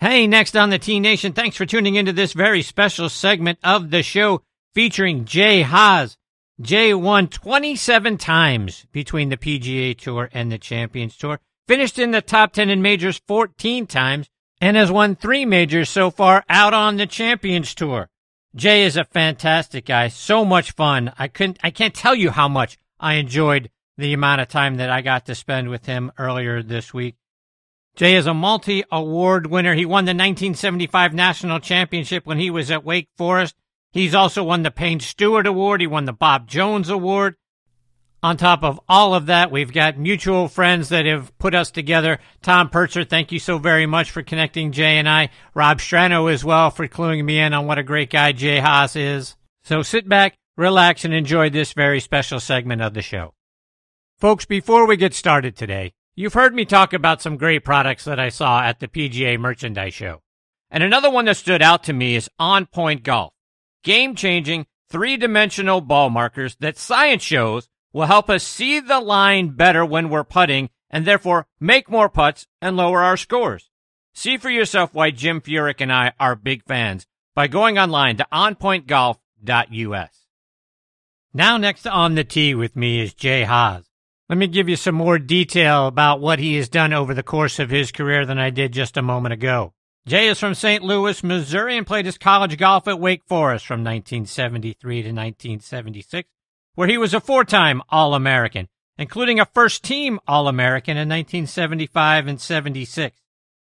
Hey, next on the T Nation, thanks for tuning into this very special segment of the show featuring Jay Haas. Jay won 27 times between the PGA Tour and the Champions Tour, finished in the top 10 in majors 14 times, and has won three majors so far out on the Champions Tour. Jay is a fantastic guy, so much fun. I couldn't, I can't tell you how much I enjoyed the amount of time that I got to spend with him earlier this week. Jay is a multi award winner. He won the 1975 national championship when he was at Wake Forest. He's also won the Payne Stewart Award. He won the Bob Jones Award. On top of all of that, we've got mutual friends that have put us together. Tom Purtzer, thank you so very much for connecting Jay and I. Rob Strano as well for cluing me in on what a great guy Jay Haas is. So sit back, relax, and enjoy this very special segment of the show. Folks, before we get started today, you've heard me talk about some great products that I saw at the PGA Merchandise Show. And another one that stood out to me is On Point Golf game changing, three dimensional ball markers that science shows will help us see the line better when we're putting and therefore make more putts and lower our scores. See for yourself why Jim Furyk and I are big fans by going online to onpointgolf.us. Now next on the tee with me is Jay Haas. Let me give you some more detail about what he has done over the course of his career than I did just a moment ago. Jay is from St. Louis, Missouri, and played his college golf at Wake Forest from 1973 to 1976, where he was a four time All American, including a first team All American in 1975 and 76.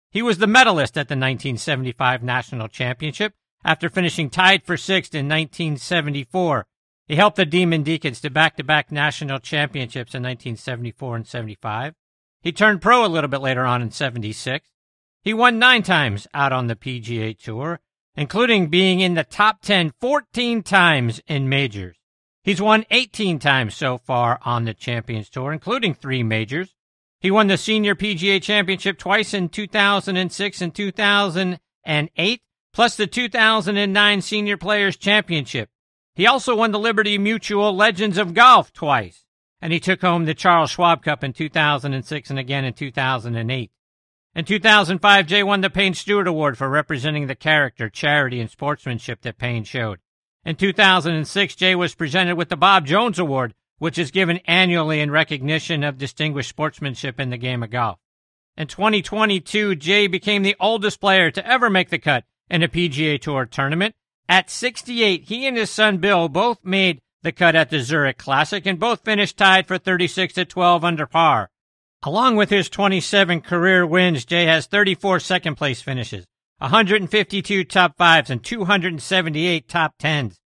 He was the medalist at the 1975 National Championship after finishing tied for sixth in 1974. He helped the Demon Deacons to back to back national championships in 1974 and 75. He turned pro a little bit later on in 76 he won nine times out on the PGA Tour, including being in the top 10 14 times in majors. He's won 18 times so far on the Champions Tour, including three majors. He won the Senior PGA Championship twice in 2006 and 2008, plus the 2009 Senior Players Championship. He also won the Liberty Mutual Legends of Golf twice, and he took home the Charles Schwab Cup in 2006 and again in 2008. In 2005, Jay won the Payne Stewart Award for representing the character, charity, and sportsmanship that Payne showed. In 2006, Jay was presented with the Bob Jones Award, which is given annually in recognition of distinguished sportsmanship in the game of golf. In 2022, Jay became the oldest player to ever make the cut in a PGA Tour tournament. At 68, he and his son Bill both made the cut at the Zurich Classic and both finished tied for 36 at 12 under par. Along with his 27 career wins, Jay has 34 second place finishes, 152 top fives, and 278 top tens.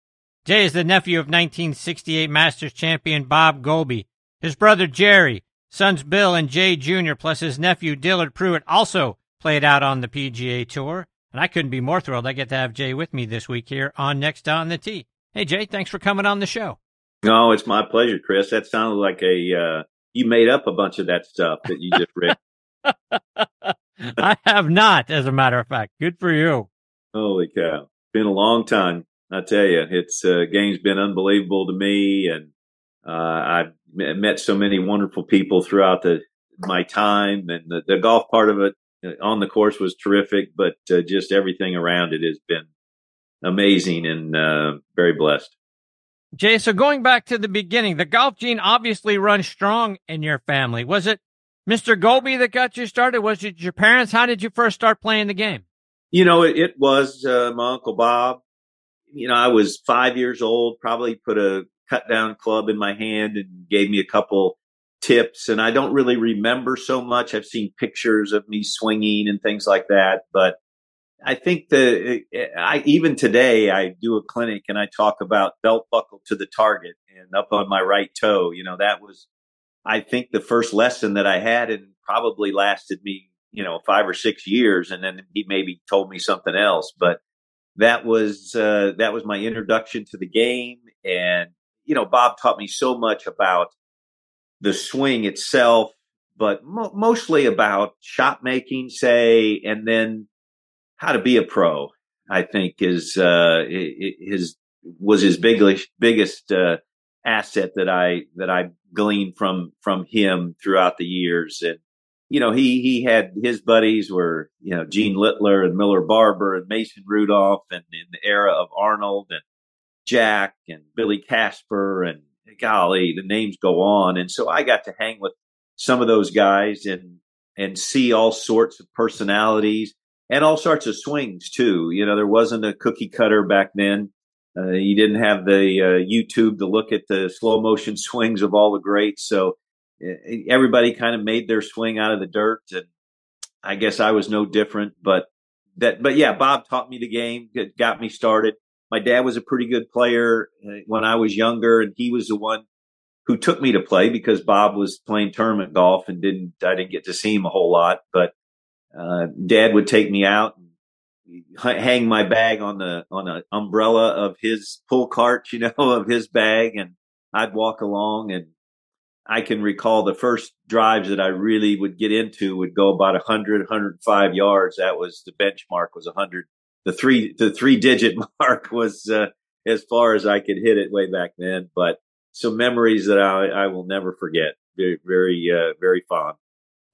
Jay is the nephew of 1968 Masters champion Bob Goalby. His brother Jerry, sons Bill and Jay Jr., plus his nephew Dillard Pruitt also played out on the PGA Tour. And I couldn't be more thrilled I get to have Jay with me this week here on Next on the Tee. Hey, Jay, thanks for coming on the show. No, it's my pleasure, Chris. That sounded like a uh, you made up a bunch of that stuff that you just read. I have not, as a matter of fact. Good for you. Holy cow. Been a long time. I tell you, it's uh, game's been unbelievable to me, and uh, I've met so many wonderful people throughout the my time, and the, the golf part of it on the course was terrific, but uh, just everything around it has been amazing and uh, very blessed. Jay, so going back to the beginning, the golf gene obviously runs strong in your family. Was it Mr. Goalby that got you started? Was it your parents? How did you first start playing the game? You know, it, it was uh, my uncle Bob. You know, I was five years old, probably put a cut down club in my hand and gave me a couple tips. And I don't really remember so much. I've seen pictures of me swinging and things like that, but I think the I even today I do a clinic and I talk about belt buckle to the target and up on my right toe. You know that was I think the first lesson that I had and probably lasted me you know five or six years and then he maybe told me something else but that was uh, that was my introduction to the game and you know Bob taught me so much about the swing itself but mo- mostly about shot making say and then how to be a pro. I think is uh, his was his biggest biggest uh, asset that I that I gleaned from from him throughout the years, and you know, he he had his buddies were you know Gene Littler and Miller Barber and Mason Rudolph, and in the era of Arnold and Jack and Billy Casper and golly, the names go on. And so I got to hang with some of those guys and and see all sorts of personalities and all sorts of swings too. You know, there wasn't a cookie cutter back then. Uh, you didn't have the uh, YouTube to look at the slow motion swings of all the greats. So everybody kind of made their swing out of the dirt, and I guess I was no different. But that, but yeah, Bob taught me the game, got me started. My dad was a pretty good player uh, when I was younger, and he was the one who took me to play because Bob was playing tournament golf and didn't I didn't get to see him a whole lot. But uh, Dad would take me out and hang my bag on the on an umbrella of his pull cart, you know, of his bag, and I'd walk along and I can recall the first drives that I really would get into would go about 100, 105 yards. That was the benchmark was 100. The three, the three digit mark was uh, as far as I could hit it way back then. But some memories that I, I will never forget. Very, very, uh, very fond.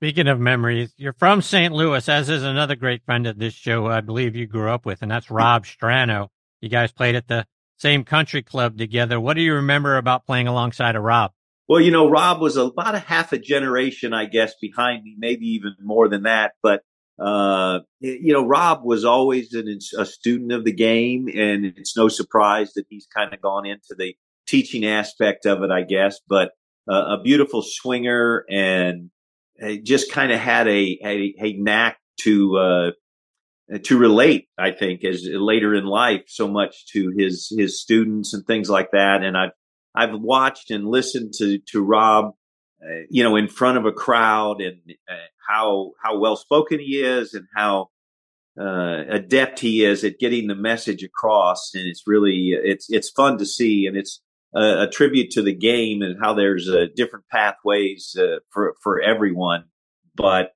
Speaking of memories, you're from St. Louis, as is another great friend of this show. I believe you grew up with, and that's Rob Strano. You guys played at the same country club together. What do you remember about playing alongside of Rob? Well, you know, Rob was about a half a generation, I guess, behind me, maybe even more than that. But, uh, you know, Rob was always an, a student of the game, and it's no surprise that he's kind of gone into the teaching aspect of it, I guess. But uh, a beautiful swinger and just kind of had a, a, a knack to, uh, to relate, I think, as later in life, so much to his his students and things like that. And I've I've watched and listened to to Rob, you know, in front of a crowd, and uh, how how well spoken he is, and how uh, adept he is at getting the message across. And it's really it's it's fun to see, and it's a, a tribute to the game and how there's uh, different pathways uh, for for everyone. But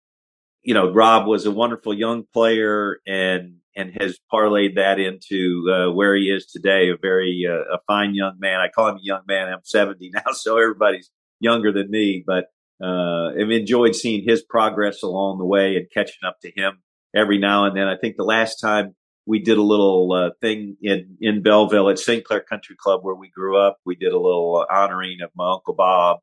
you know, Rob was a wonderful young player, and and has parlayed that into uh, where he is today. A very uh, a fine young man. I call him a young man. I'm 70 now, so everybody's younger than me. But uh, I've enjoyed seeing his progress along the way and catching up to him every now and then. I think the last time we did a little uh, thing in in Belleville at St. Clair Country Club where we grew up. We did a little honoring of my uncle Bob.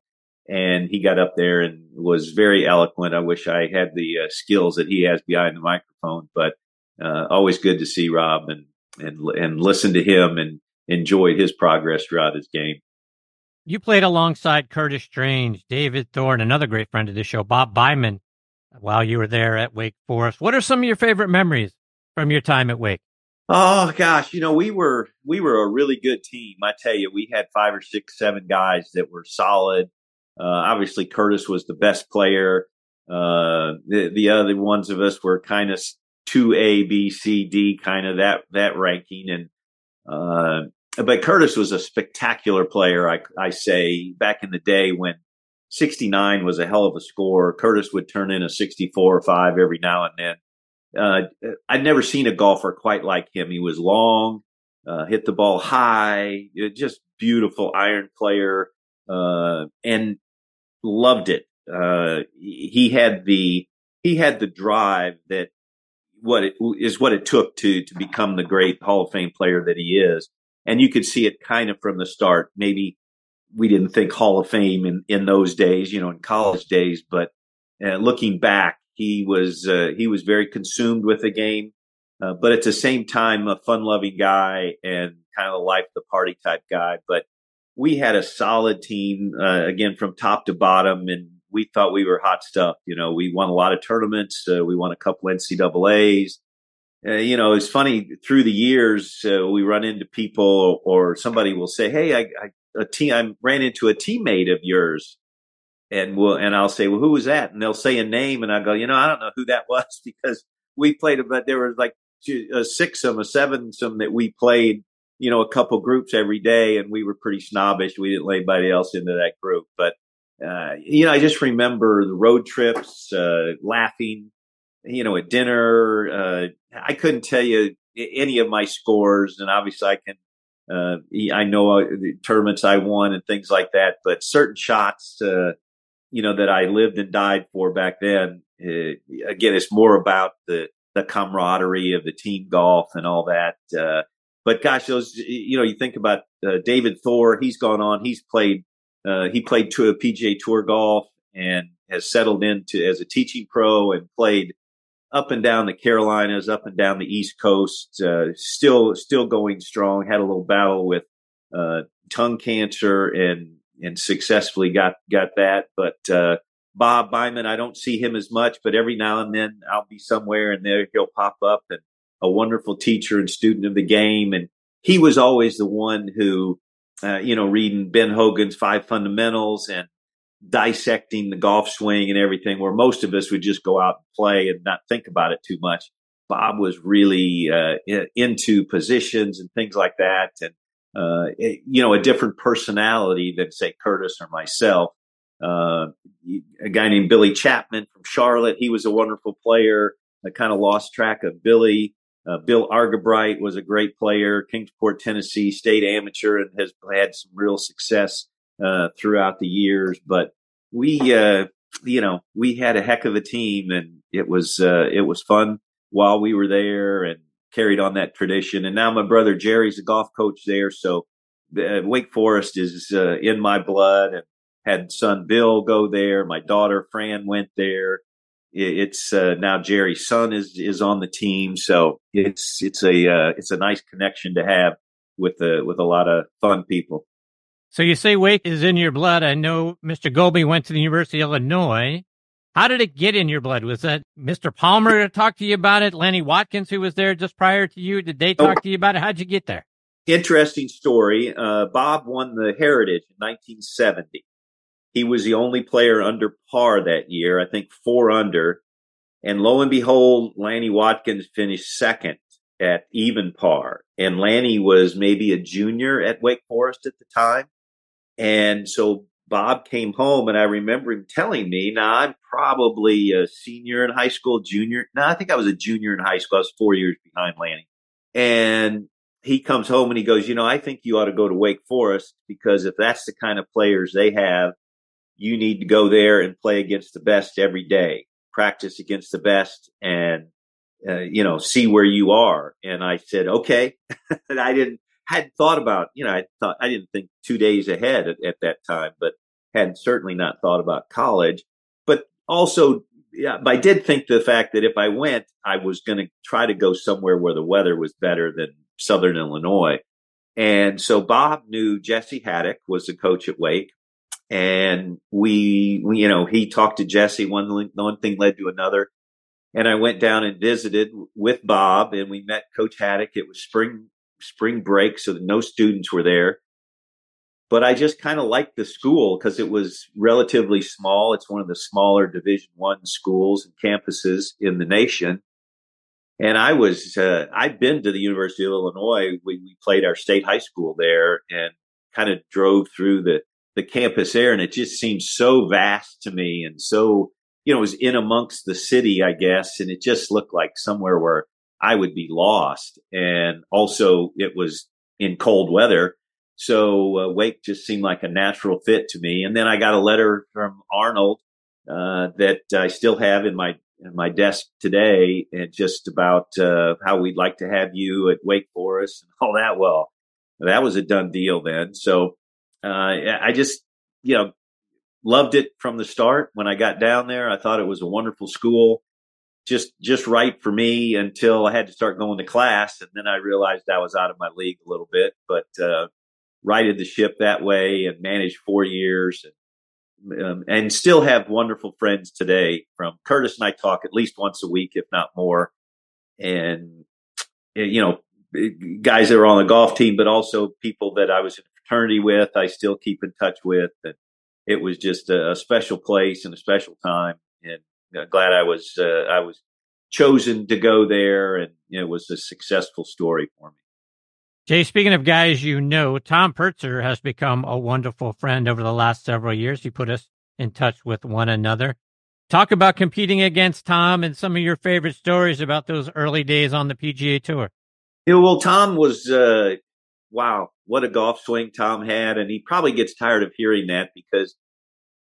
And he got up there and was very eloquent. I wish I had the uh, skills that he has behind the microphone, but uh, always good to see Rob and and and listen to him and enjoy his progress throughout his game. You played alongside Curtis Strange, David Thore, another great friend of the show, Bob Byman, while you were there at Wake Forest. What are some of your favorite memories from your time at Wake? Oh gosh, you know we were we were a really good team. I tell you, we had five or six, seven guys that were solid. Uh, obviously, Curtis was the best player. Uh, the, the other ones of us were kind of two A, B, C, D kind of that that ranking. And uh, but Curtis was a spectacular player. I I say back in the day when 69 was a hell of a score. Curtis would turn in a 64 or five every now and then. Uh, I'd never seen a golfer quite like him. He was long, uh, hit the ball high, just beautiful iron player, uh, and loved it. Uh, he had the he had the drive that what it is what it took to to become the great Hall of Fame player that he is. And you could see it kind of from the start. Maybe we didn't think Hall of Fame in, in those days, you know, in college days, but uh, looking back, he was uh, he was very consumed with the game, uh, but at the same time, a fun-loving guy and kind of a life the party type guy. But we had a solid team uh, again from top to bottom, and we thought we were hot stuff. You know, we won a lot of tournaments. Uh, we won a couple NCAA's. Uh, you know, it's funny through the years, uh, we run into people or somebody will say, Hey, I, I, a team, I ran into a teammate of yours. And we'll, and I'll say, well, who was that? And they'll say a name and I go, you know, I don't know who that was because we played, but there were like two, a six of them, a seven some that we played, you know, a couple groups every day and we were pretty snobbish. We didn't let anybody else into that group, but uh, you know, I just remember the road trips, uh, laughing, you know, at dinner. Uh, I couldn't tell you any of my scores, and obviously I can. Uh, I know uh, the tournaments I won and things like that, but certain shots, uh, you know, that I lived and died for back then, uh, again, it's more about the the camaraderie of the team golf and all that. Uh, but gosh, those you know, you think about David Thore. He's gone on. He's played. Uh, he played to a PGA Tour golf and has settled into as a teaching pro and played up and down the Carolinas, up and down the East Coast. Uh, still, still going strong. Had a little battle with uh, tongue cancer and and successfully got got that. But uh, Bob Byman, I don't see him as much, but every now and then I'll be somewhere and there he'll pop up and a wonderful teacher and student of the game. And he was always the one who, uh, you know, reading Ben Hogan's Five Fundamentals and dissecting the golf swing and everything, where most of us would just go out and play and not think about it too much. Bob was really uh, into positions and things like that, and uh, it, you know, a different personality than say Curtis or myself. Uh, a guy named Billy Chapman from Charlotte, he was a wonderful player. I kind of lost track of Billy. Uh, Bill Argabright was a great player, Kingsport, Tennessee state amateur, and has had some real success uh, throughout the years. But we, uh, you know, we had a heck of a team, and it was uh, it was fun while we were there, and carried on that tradition. And now my brother Jerry's a golf coach there, so uh, Wake Forest is uh, in my blood, and had son Bill go there. My daughter Fran went there. It's uh, now Jerry's son is is on the team, so it's it's a uh, it's a nice connection to have with a with a lot of fun people. So you say Wake is in your blood. I know Mr. Goalby went to the University of Illinois. How did it get in your blood? Was that Mr. Palmer to talk to you about it? Lanny Watkins, who was there just prior to you, did they talk oh. to you about it? How'd you get there? Interesting story. Uh, Bob won the Heritage in 1970. He was the only player under par that year, I think four under. And lo and behold, Lanny Watkins finished second at even par. And Lanny was maybe a junior at Wake Forest at the time. And so Bob came home and I remember him telling me, now I'm probably a senior in high school, junior. No, I think I was a junior in high school. I was four years behind Lanny. And he comes home and he goes, you know, I think you ought to go to Wake Forest because if that's the kind of players they have, you need to go there and play against the best every day, practice against the best and, uh, you know, see where you are. And I said, okay. I didn't, hadn't thought about, you know, I thought, I didn't think two days ahead at, at that time, but had certainly not thought about college. But also, yeah, I did think the fact that if I went, I was going to try to go somewhere where the weather was better than Southern Illinois. And so Bob knew Jesse Haddock was the coach at Wake. And we, we, you know, he talked to Jesse. One, one thing led to another. And I went down and visited with Bob and we met Coach Haddock. It was spring spring break, so that no students were there. But I just kind of liked the school because it was relatively small. It's one of the smaller Division One schools and campuses in the nation. And I was, uh, I'd been to the University of Illinois. We, we played our state high school there and kind of drove through the, the campus there. And it just seemed so vast to me and so, you know, it was in amongst the city, I guess. And it just looked like somewhere where I would be lost. And also it was in cold weather. So uh, Wake just seemed like a natural fit to me. And then I got a letter from Arnold uh, that I still have in my in my desk today, and just about uh, how we'd like to have you at Wake Forest and all that. Well, that was a done deal then. So uh, I just you know loved it from the start. When I got down there, I thought it was a wonderful school just just right for me until I had to start going to class, and then I realized I was out of my league a little bit. But uh, righted the ship that way and managed four years, and, um, and still have wonderful friends today. From Curtis and I talk at least once a week, if not more, and eh, you know guys that are on the golf team, but also people that I was in fraternity with. I still keep in touch with, and it was just a, a special place and a special time, and glad I was uh, I was chosen to go there, and you know, it was a successful story for me. Jay, speaking of guys you know, Tom Purtzer has become a wonderful friend over the last several years. He put us in touch with one another. Talk about competing against Tom and some of your favorite stories about those early days on the PGA Tour. Yeah, well, Tom was, uh, wow, what a golf swing Tom had. And he probably gets tired of hearing that because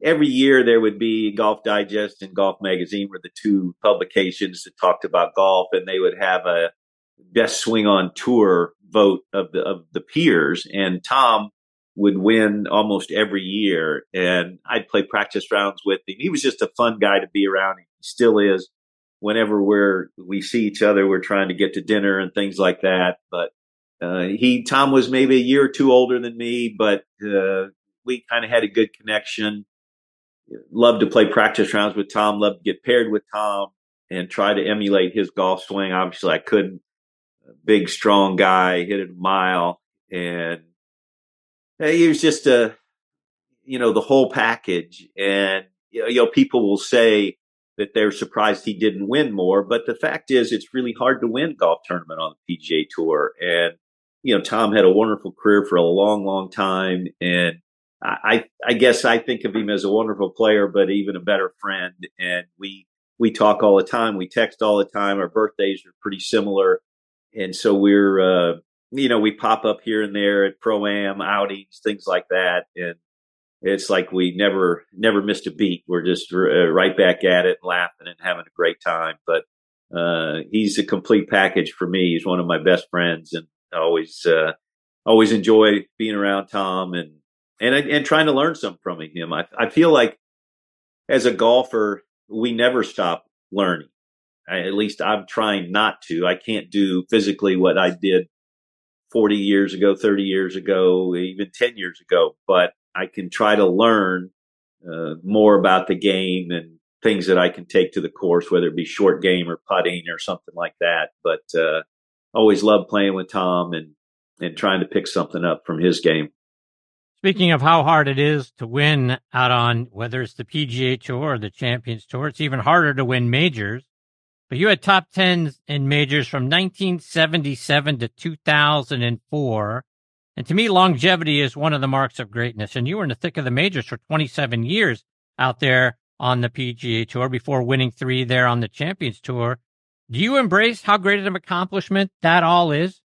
every year there would be Golf Digest and Golf Magazine were the two publications that talked about golf, and they would have a best swing on tour vote of the of the peers, and Tom would win almost every year, and I'd play practice rounds with him. He was just a fun guy to be around. He still is. Whenever we're we see each other, we're trying to get to dinner and things like that. But uh, he Tom was maybe a year or two older than me, but uh, we kind of had a good connection. Loved to play practice rounds with Tom. Loved to get paired with Tom and try to emulate his golf swing. Obviously, I couldn't. Big, strong guy, hit it a mile, and eh, he was just a, you know, the whole package. And you know, people will say that they're surprised he didn't win more, but the fact is, it's really hard to win golf tournament on the PGA Tour. And you know, Tom had a wonderful career for a long, long time, and I, I guess I think of him as a wonderful player, but even a better friend. And we we talk all the time, we text all the time. Our birthdays are pretty similar, and so we're uh, you know we pop up here and there at pro am outings, things like that, and it's like we never never missed a beat. We're just uh, right back at it, laughing and having a great time. But uh, he's a complete package for me. He's one of my best friends, and I always uh, always enjoy being around Tom and and and trying to learn something from him. I I feel like as a golfer, we never stop learning. I, at least I'm trying not to. I can't do physically what I did 40 years ago, 30 years ago, even 10 years ago, but I can try to learn uh, more about the game and things that I can take to the course, whether it be short game or putting or something like that. But uh, always love playing with Tom and and trying to pick something up from his game. Speaking of how hard it is to win out on whether it's the PGA Tour or the Champions Tour, it's even harder to win majors. But you had top tens in majors from 1977 to 2004. And to me, longevity is one of the marks of greatness. And you were in the thick of the majors for 27 years out there on the PGA Tour before winning three there on the Champions Tour. Do you embrace how great of an accomplishment that all is?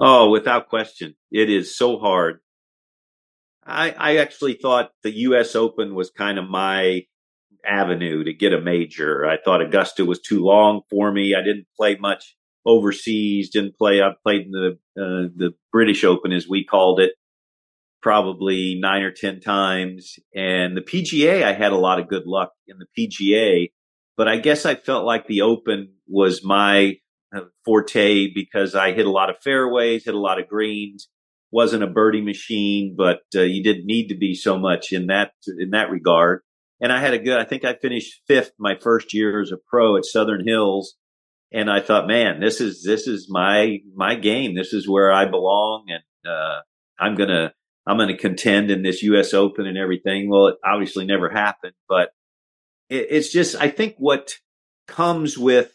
Oh, without question. It is so hard. I, I actually thought the U.S. Open was kind of my avenue to get a major. I thought Augusta was too long for me. I didn't play much overseas. Didn't play. I played in the uh, the British Open, as we called it, probably nine or ten times. And the PGA, I had a lot of good luck in the PGA, but I guess I felt like the Open was my uh, forte because I hit a lot of fairways, hit a lot of greens. Wasn't a birdie machine, but uh, you didn't need to be so much in that in that regard. And I had a good. I think I finished fifth my first year as a pro at Southern Hills, and I thought, man, this is this is my my game. This is where I belong, and uh, I'm gonna I'm gonna contend in this U.S. Open and everything. Well, it obviously never happened, but it, it's just I think what comes with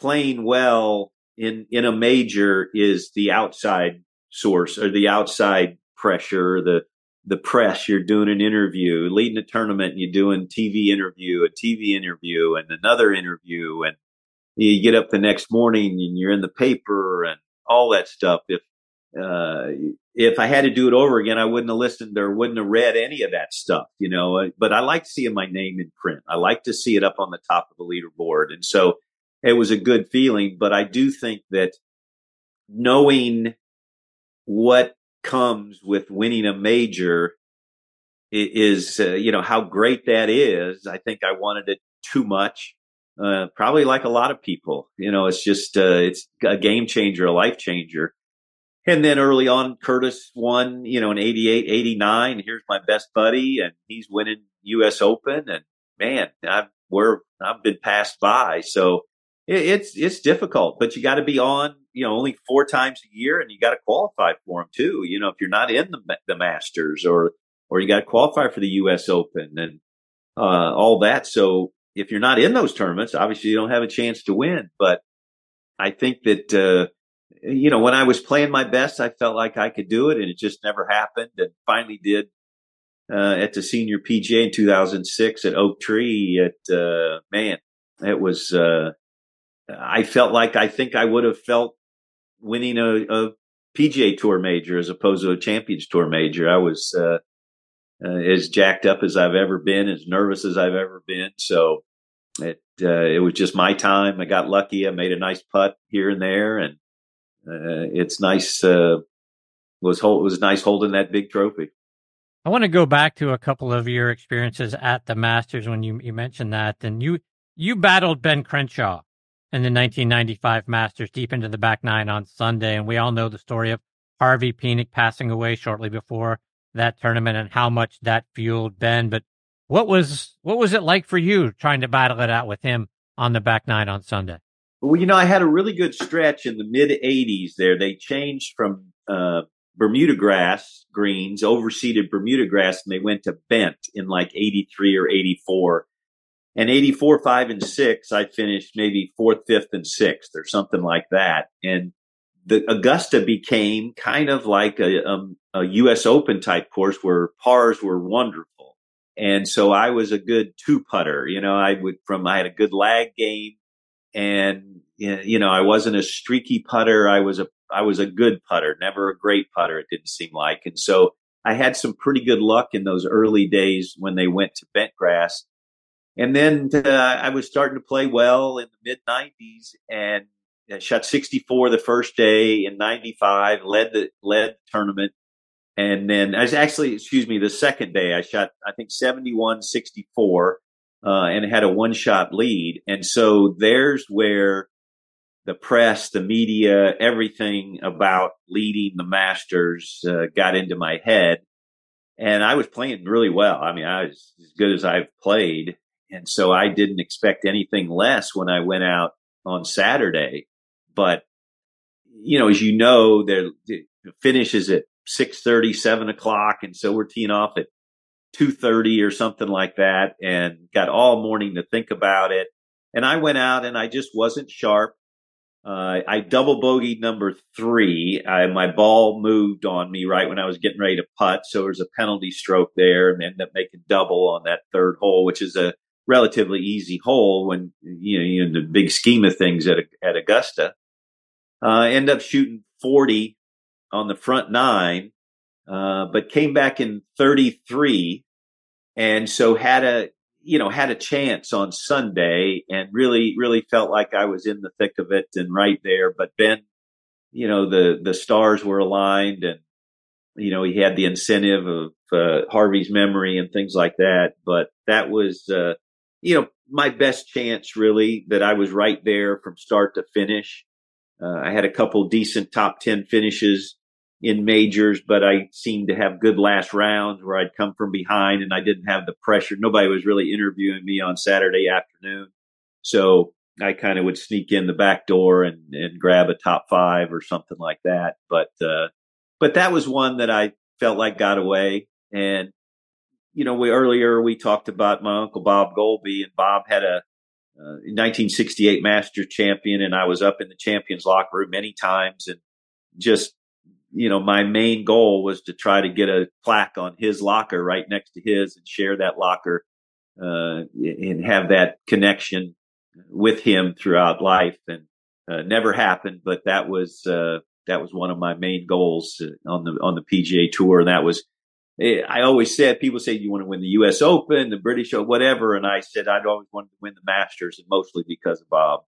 playing well in in a major is the outside source or the outside pressure, the the press. You're doing an interview, leading a tournament, and you're doing TV interview, a TV interview, and another interview, and you get up the next morning and you're in the paper and all that stuff. If uh, if I had to do it over again, I wouldn't have listened or wouldn't have read any of that stuff, you know. But I like seeing my name in print. I like to see it up on the top of the leaderboard, and so it was a good feeling. But I do think that knowing what comes with winning a major is, uh, you know, how great that is. I think I wanted it too much. Uh, probably like a lot of people, you know, it's just, uh, it's a game changer, a life changer. And then early on, Curtis won, you know, in 88, 89. Here's my best buddy and he's winning US Open. And man, I've, we're, I've been passed by. So it, it's, it's difficult, but you got to be on, you know, only four times a year and you got to qualify for them too. You know, if you're not in the, the Masters or, or you got to qualify for the US Open and, uh, all that. So if you're not in those tournaments, obviously you don't have a chance to win. But I think that, uh, you know, when I was playing my best, I felt like I could do it and it just never happened and finally did, uh, at the senior PGA in 2006 at Oak Tree at, uh, man, it was, uh, I felt like I think I would have felt winning a, a PGA Tour major as opposed to a Champions Tour major. I was, uh, uh, as jacked up as I've ever been, as nervous as I've ever been. So it uh, it was just my time. I got lucky. I made a nice putt here and there, and uh, it's nice. Uh, was hold, was nice holding that big trophy. I want to go back to a couple of your experiences at the Masters when you you mentioned that, and you you battled Ben Crenshaw in the 1995 Masters deep into the back nine on Sunday, and we all know the story of Harvey Penick passing away shortly before that tournament and how much that fueled Ben. But what was what was it like for you trying to battle it out with him on the back nine on Sunday? Well, you know, I had a really good stretch in the mid '80s. There, they changed from uh, Bermuda grass greens, overseeded Bermuda grass, and they went to bent in like '83 or '84. And 84, 5, and 6, I finished maybe fourth, fifth, and sixth or something like that. And the Augusta became kind of like a, a, um, a U.S. Open type course where pars were wonderful. And so I was a good two putter. You know, I would from I had a good lag game, and you know I wasn't a streaky putter. I was a I was a good putter, never a great putter. It didn't seem like, and so I had some pretty good luck in those early days when they went to bent grass. And then uh, I was starting to play well in the mid 90s, and I shot 64 the first day in 95, led the led tournament. And then I was actually, excuse me, the second day I shot, I think 71, 64, uh, and had a one shot lead. And so there's where the press, the media, everything about leading the Masters uh, got into my head. And I was playing really well. I mean, I was as good as I've played. And so I didn't expect anything less when I went out on Saturday. But, you know, as you know, the finish is at 6.30, 7 o'clock. And so we're teeing off at 2.30 or something like that and got all morning to think about it. And I went out and I just wasn't sharp. Uh, I double bogeyed number three. I, my ball moved on me right when I was getting ready to putt. So there was a penalty stroke there and ended up making double on that third hole, which is a relatively easy hole when, you know, in the big scheme of things at, at Augusta. Uh, end up shooting 40 on the front nine, uh, but came back in 33. And so had a, you know, had a chance on Sunday and really, really felt like I was in the thick of it and right there. But Ben, you know, the, the stars were aligned and, you know, he had the incentive of uh, Harvey's memory and things like that. But that was, uh, you know, my best chance really that I was right there from start to finish. Uh, I had a couple decent top 10 finishes in majors, but I seemed to have good last rounds where I'd come from behind and I didn't have the pressure. Nobody was really interviewing me on Saturday afternoon. So I kind of would sneak in the back door and, and grab a top five or something like that. But, uh, but that was one that I felt like got away. And, you know, we earlier we talked about my uncle Bob Goalby, and Bob had a, 1968 uh, Master champion, and I was up in the champions locker room many times, and just you know, my main goal was to try to get a plaque on his locker right next to his, and share that locker, uh, and have that connection with him throughout life. And uh, never happened, but that was uh, that was one of my main goals uh, on the on the PGA Tour, and that was Eh, I always said, people say, you want to win the U.S. Open, the British Open, whatever. And I said, I'd always wanted to win the Masters, and mostly because of Bob.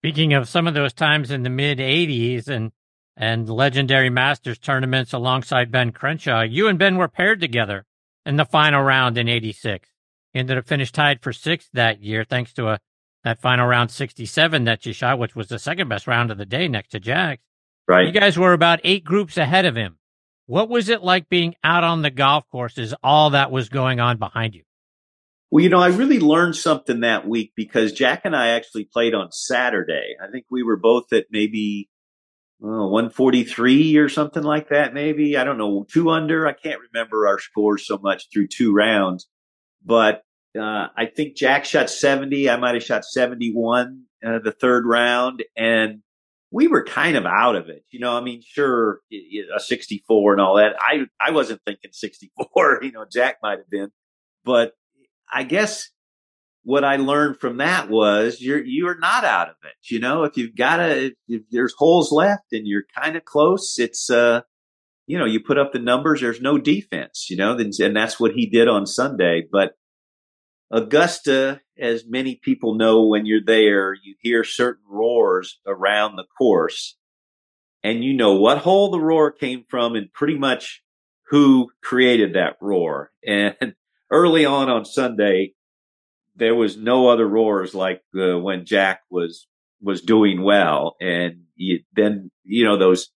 Speaking of some of those times in the mid 80s and, and legendary Masters tournaments alongside Ben Crenshaw, you and Ben were paired together in the final round in 86. He ended up finished tied for sixth that year, thanks to a that final round 67 that you shot, which was the second best round of the day next to Jack's. Right. You guys were about eight groups ahead of him. What was it like being out on the golf courses, all that was going on behind you? Well, you know, I really learned something that week because Jack and I actually played on Saturday. I think we were both at maybe uh, 143 or something like that, maybe. I don't know, two under. I can't remember our scores so much through two rounds. But uh, I think Jack shot 70. I might have shot 71 uh, the third round. And we were kind of out of it. You know, I mean, sure, a 64 and all that. I, I wasn't thinking 64, you know, Jack might have been, but I guess what I learned from that was you're, you're not out of it. You know, if you've got a, if there's holes left and you're kind of close, it's, uh, you know, you put up the numbers, there's no defense, you know, and that's what he did on Sunday. But Augusta, as many people know when you're there, you hear certain roars around the course and you know what hole the roar came from and pretty much who created that roar. And early on on Sunday, there was no other roars like uh, when Jack was was doing well, and you, then you know those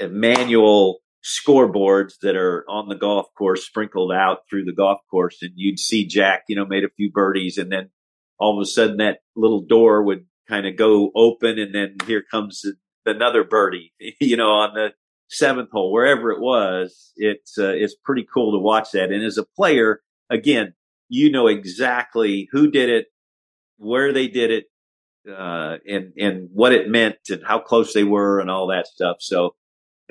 manual scoreboards that are on the golf course sprinkled out through the golf course and you'd see Jack, you know, made a few birdies and then all of a sudden that little door would kind of go open and then here comes another birdie, you know, on the seventh hole, wherever it was. It's, uh, it's pretty cool to watch that. And as a player, again, you know exactly who did it, where they did it, uh, and, and what it meant and how close they were and all that stuff. So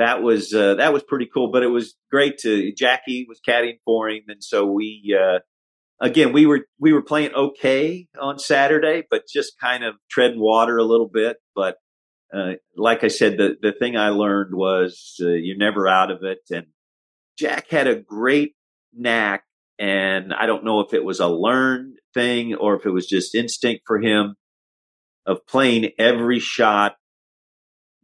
that was, uh, that was pretty cool, but it was great to, Jackie was caddying for him. And so we, uh, again, we were, we were playing okay on Saturday, but just kind of treading water a little bit. But, uh, like I said, the, the thing I learned was uh, you're never out of it. And Jack had a great knack. And I don't know if it was a learned thing or if it was just instinct for him of playing every shot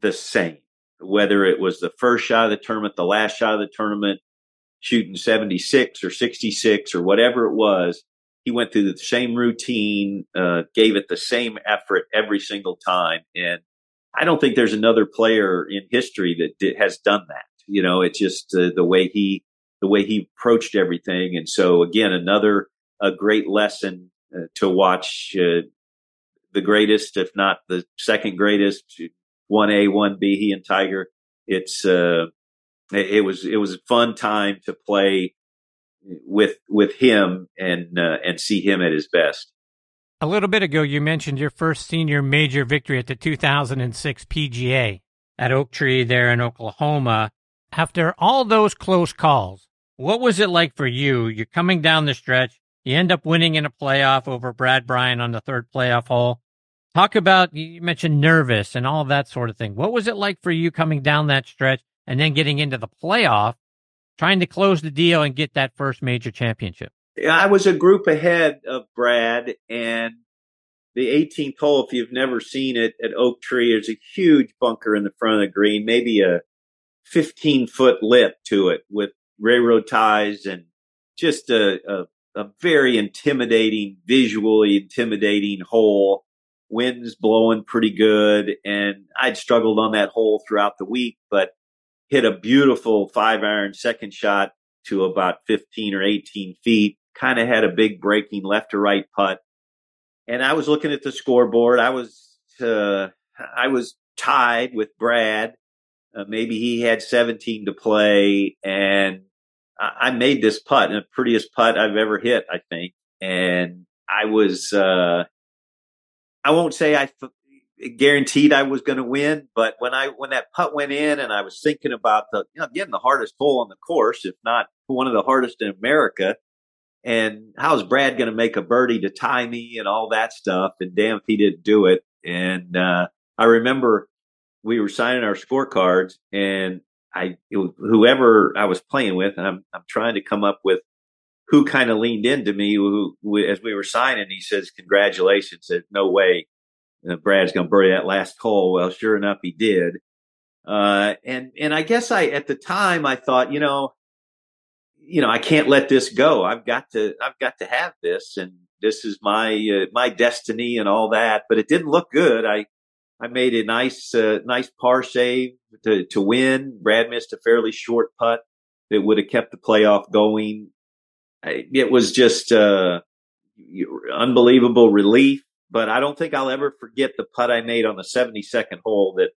the same, whether it was the first shot of the tournament, the last shot of the tournament, shooting 76 or 66 or whatever it was. He went through the same routine, uh, gave it the same effort every single time. And I don't think there's another player in history that has done that. You know, it's just uh, the way he, the way he approached everything. And so again, another, a great lesson uh, to watch, uh, the greatest, if not the second greatest, one A, one B, he and Tiger. It's, uh, it, was, it was a fun time to play with, with him and, uh, and see him at his best. A little bit ago, you mentioned your first senior major victory at the 2006 PGA at Oak Tree there in Oklahoma. After all those close calls, what was it like for you? You're coming down the stretch. You end up winning in a playoff over Brad Bryant on the third playoff hole. Talk about, you mentioned nervous and all that sort of thing. What was it like for you coming down that stretch and then getting into the playoff, trying to close the deal and get that first major championship? I was a group ahead of Brad and the 18th hole, if you've never seen it at Oak Tree, there's a huge bunker in the front of the green, maybe a 15 foot lip to it with railroad ties and just a, a, a very intimidating, visually intimidating hole. Winds blowing pretty good. And I'd struggled on that hole throughout the week, but hit a beautiful five iron second shot to about 15 or 18 feet kind of had a big breaking left to right putt. And I was looking at the scoreboard. I was, uh, I was tied with Brad. Uh, maybe he had 17 to play and I, I made this putt and the prettiest putt I've ever hit, I think. And I was, uh, I won't say I guaranteed I was going to win, but when I, when that putt went in and I was thinking about the, you know, getting the hardest hole on the course, if not one of the hardest in America, and how's Brad going to make a birdie to tie me and all that stuff? And damn if he didn't do it. And, uh, I remember we were signing our scorecards and I, whoever I was playing with, and I'm, I'm trying to come up with who kind of leaned into me who, who, as we were signing, he says, congratulations. Said, no way. Brad's going to bury that last hole. Well, sure enough, he did. Uh, and, and I guess I, at the time I thought, you know, you know, I can't let this go. I've got to, I've got to have this and this is my, uh, my destiny and all that, but it didn't look good. I, I made a nice, uh, nice par save to, to win. Brad missed a fairly short putt that would have kept the playoff going. It was just, uh, unbelievable relief, but I don't think I'll ever forget the putt I made on the 72nd hole that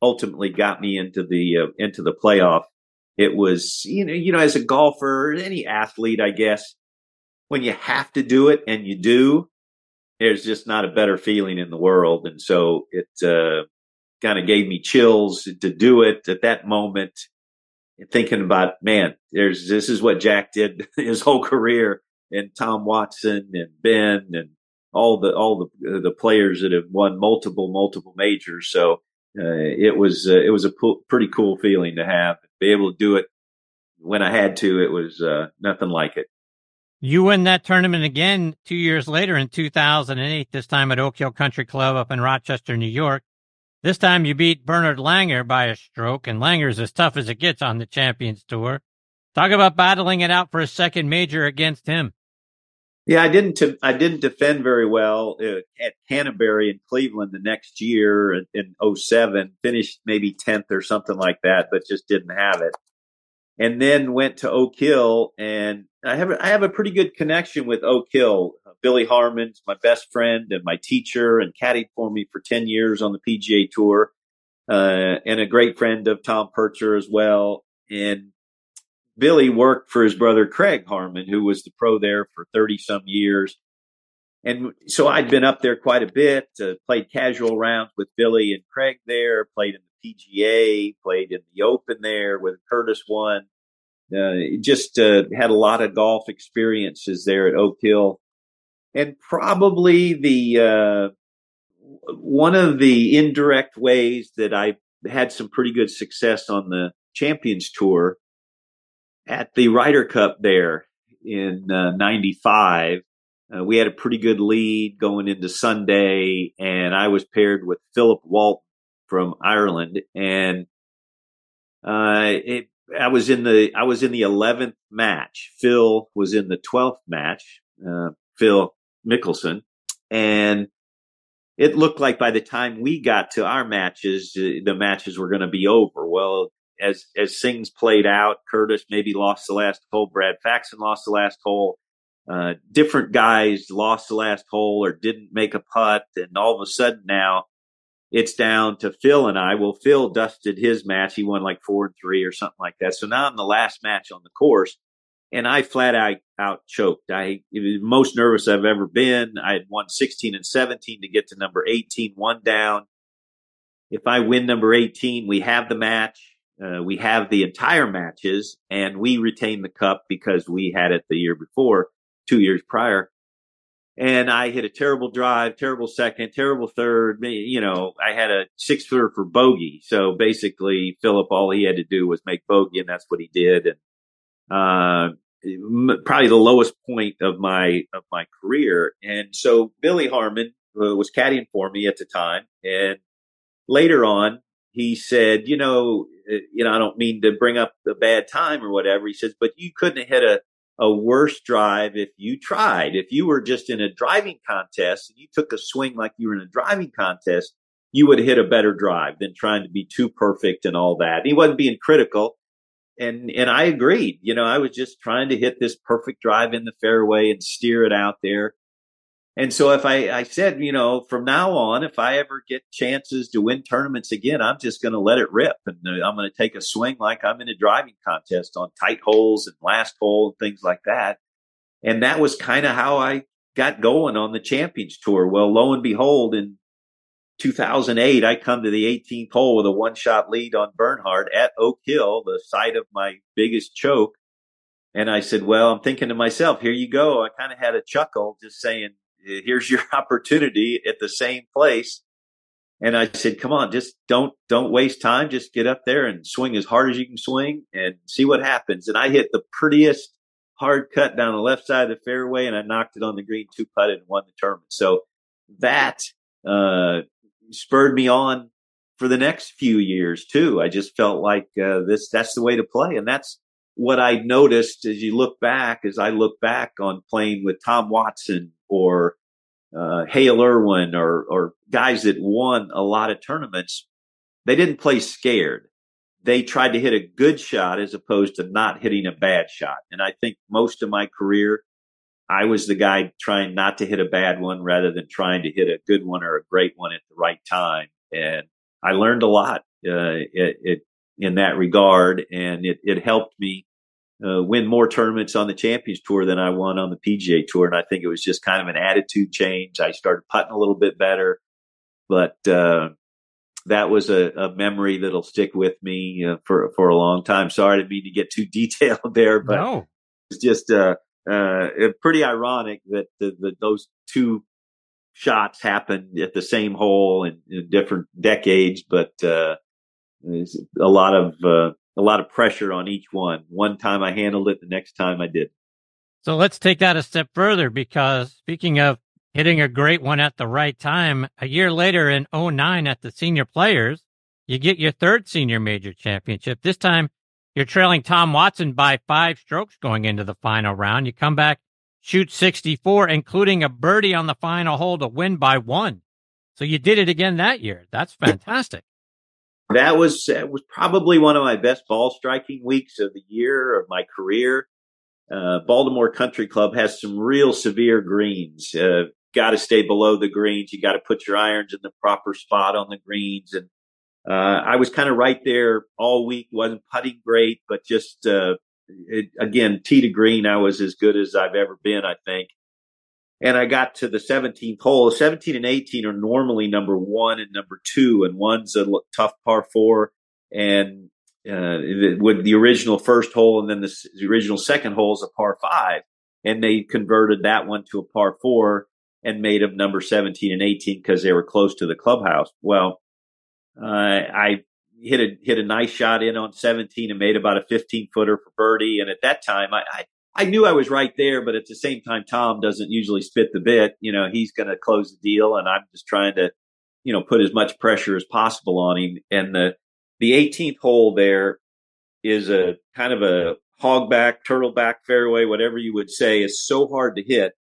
ultimately got me into the, uh, into the playoff it was, you know, you know, as a golfer, any athlete, I guess, when you have to do it and you do, there's just not a better feeling in the world. And so it, uh, kind of gave me chills to do it at that moment thinking about, man, there's, this is what Jack did his whole career and Tom Watson and Ben and all the, all the, the players that have won multiple, multiple majors. So uh, it was uh, it was a po- pretty cool feeling to have be able to do it when I had to. It was uh, nothing like it. You win that tournament again two years later in 2008, this time at Oak Hill Country Club up in Rochester, New York. This time you beat Bernhard Langer by a stroke, and Langer's as tough as it gets on the Champions Tour. Talk about battling it out for a second major against him. Yeah, I didn't. I didn't defend very well uh, at Canterbury in Cleveland the next year in, in 07. Finished maybe tenth or something like that, but just didn't have it. And then went to Oak Hill, and I have I have a pretty good connection with Oak Hill. Uh, Billy Harmon's my best friend and my teacher, and caddied for me for ten years on the PGA Tour, uh, and a great friend of Tom Purtzer as well. And Billy worked for his brother Craig Harmon, who was the pro there for 30 some years. And so I'd been up there quite a bit, uh, played casual rounds with Billy and Craig there, played in the PGA, played in the Open there with Curtis won. Uh, just uh, had a lot of golf experiences there at Oak Hill. And probably the uh, one of the indirect ways that I had some pretty good success on the Champions Tour at the Ryder Cup there in uh, 95. Uh, we had a pretty good lead going into Sunday, and I was paired with Philip Walton from Ireland, and uh, it, I was in the I was in the eleventh match. Phil was in the twelfth match. Uh, Phil Mickelson, and it looked like by the time we got to our matches, uh, the matches were going to be over. Well, as as things played out, Curtis maybe lost the last hole. Brad Faxon lost the last hole. Uh, different guys lost the last hole or didn't make a putt, and all of a sudden now it's down to Phil and I. Well, Phil dusted his match; he won like four and three or something like that. So now I'm the last match on the course, and I flat out, out choked. I was most nervous I've ever been. I had won 16 and 17 to get to number 18, one down. If I win number 18, we have the match. Uh, we have the entire matches and we retain the cup because we had it the year before, two years prior. And I hit a terrible drive, terrible second, terrible third. You know, I had a six footer for bogey. So basically, Philip, all he had to do was make bogey, and that's what he did. And uh, probably the lowest point of my of my career. And so Billy Harmon uh, was caddying for me at the time, and later on, he said, you know, uh, you know, I don't mean to bring up a bad time or whatever. He says, but you couldn't have hit a, a worse drive if you tried. If you were just in a driving contest and you took a swing like you were in a driving contest, you would hit a better drive than trying to be too perfect and all that. he wasn't being critical. And, and I agreed. You know, I was just trying to hit this perfect drive in the fairway and steer it out there. And so if I, I said, you know, from now on, if I ever get chances to win tournaments again, I'm just going to let it rip and uh, I'm going to take a swing like I'm in a driving contest on tight holes and last hole and things like that. And that was kind of how I got going on the Champions Tour. Well, lo and behold, in 2008, I come to the 18th hole with a one shot lead on Bernhard at Oak Hill, the site of my biggest choke. And I said, well, I'm thinking to myself, here you go. I kind of had a chuckle just saying, here's your opportunity at the same place. And I said, come on, just don't, don't waste time. Just get up there and swing as hard as you can swing and see what happens. And I hit the prettiest hard cut down the left side of the fairway and I knocked it on the green two putted and won the tournament. So that, uh, spurred me on for the next few years too. I just felt like, uh, this, that's the way to play. And that's what I noticed as you look back, as I look back on playing with Tom Watson or uh, Hale Irwin or, or guys that won a lot of tournaments, they didn't play scared. They tried to hit a good shot as opposed to not hitting a bad shot. And I think most of my career, I was the guy trying not to hit a bad one rather than trying to hit a good one or a great one at the right time. And I learned a lot uh, it, it, in that regard, and it, it helped me uh, win more tournaments on the Champions Tour than I won on the PGA Tour. And I think it was just kind of an attitude change. I started putting a little bit better, but uh, that was a, a, memory that'll stick with me uh, for for a long time. Sorry, I didn't mean to get too detailed there, but no. it's just uh, uh, pretty ironic that the, the, those two shots happened at the same hole in, in different decades, but uh, a lot of uh, a lot of pressure on each one. One time I handled it, the next time I did. So let's take that a step further because speaking of hitting a great one at the right time, a year later in 09 at the senior players, you get your third senior major championship. This time you're trailing Tom Watson by five strokes going into the final round. You come back, shoot 64, including a birdie on the final hole to win by one. So you did it again that year. That's fantastic. That was that was probably one of my best ball striking weeks of the year of my career. Uh, Baltimore Country Club has some real severe greens. Uh, got to stay below the greens. You got to put your irons in the proper spot on the greens. And uh, I was kind of right there all week. wasn't putting great, but just uh, it, again, tee to green, I was as good as I've ever been. I think. And I got to the 17th hole. 17 and 18 are normally number one and number two, and one's a tough par four. And uh, with the original first hole and then the, the, original second hole is a par five. And they converted that one to a par four and made them number 17 and 18 because they were close to the clubhouse. Well, uh, I hit a, hit a nice shot in on 17 and made about a 15 footer for birdie. And at that time, I, I I knew I was right there, but at the same time, Tom doesn't usually spit the bit. You know, he's going to close the deal, and I'm just trying to, you know, put as much pressure as possible on him. And the the 18th hole there is a kind of a hogback, turtleback fairway, whatever you would say, is so hard to hit.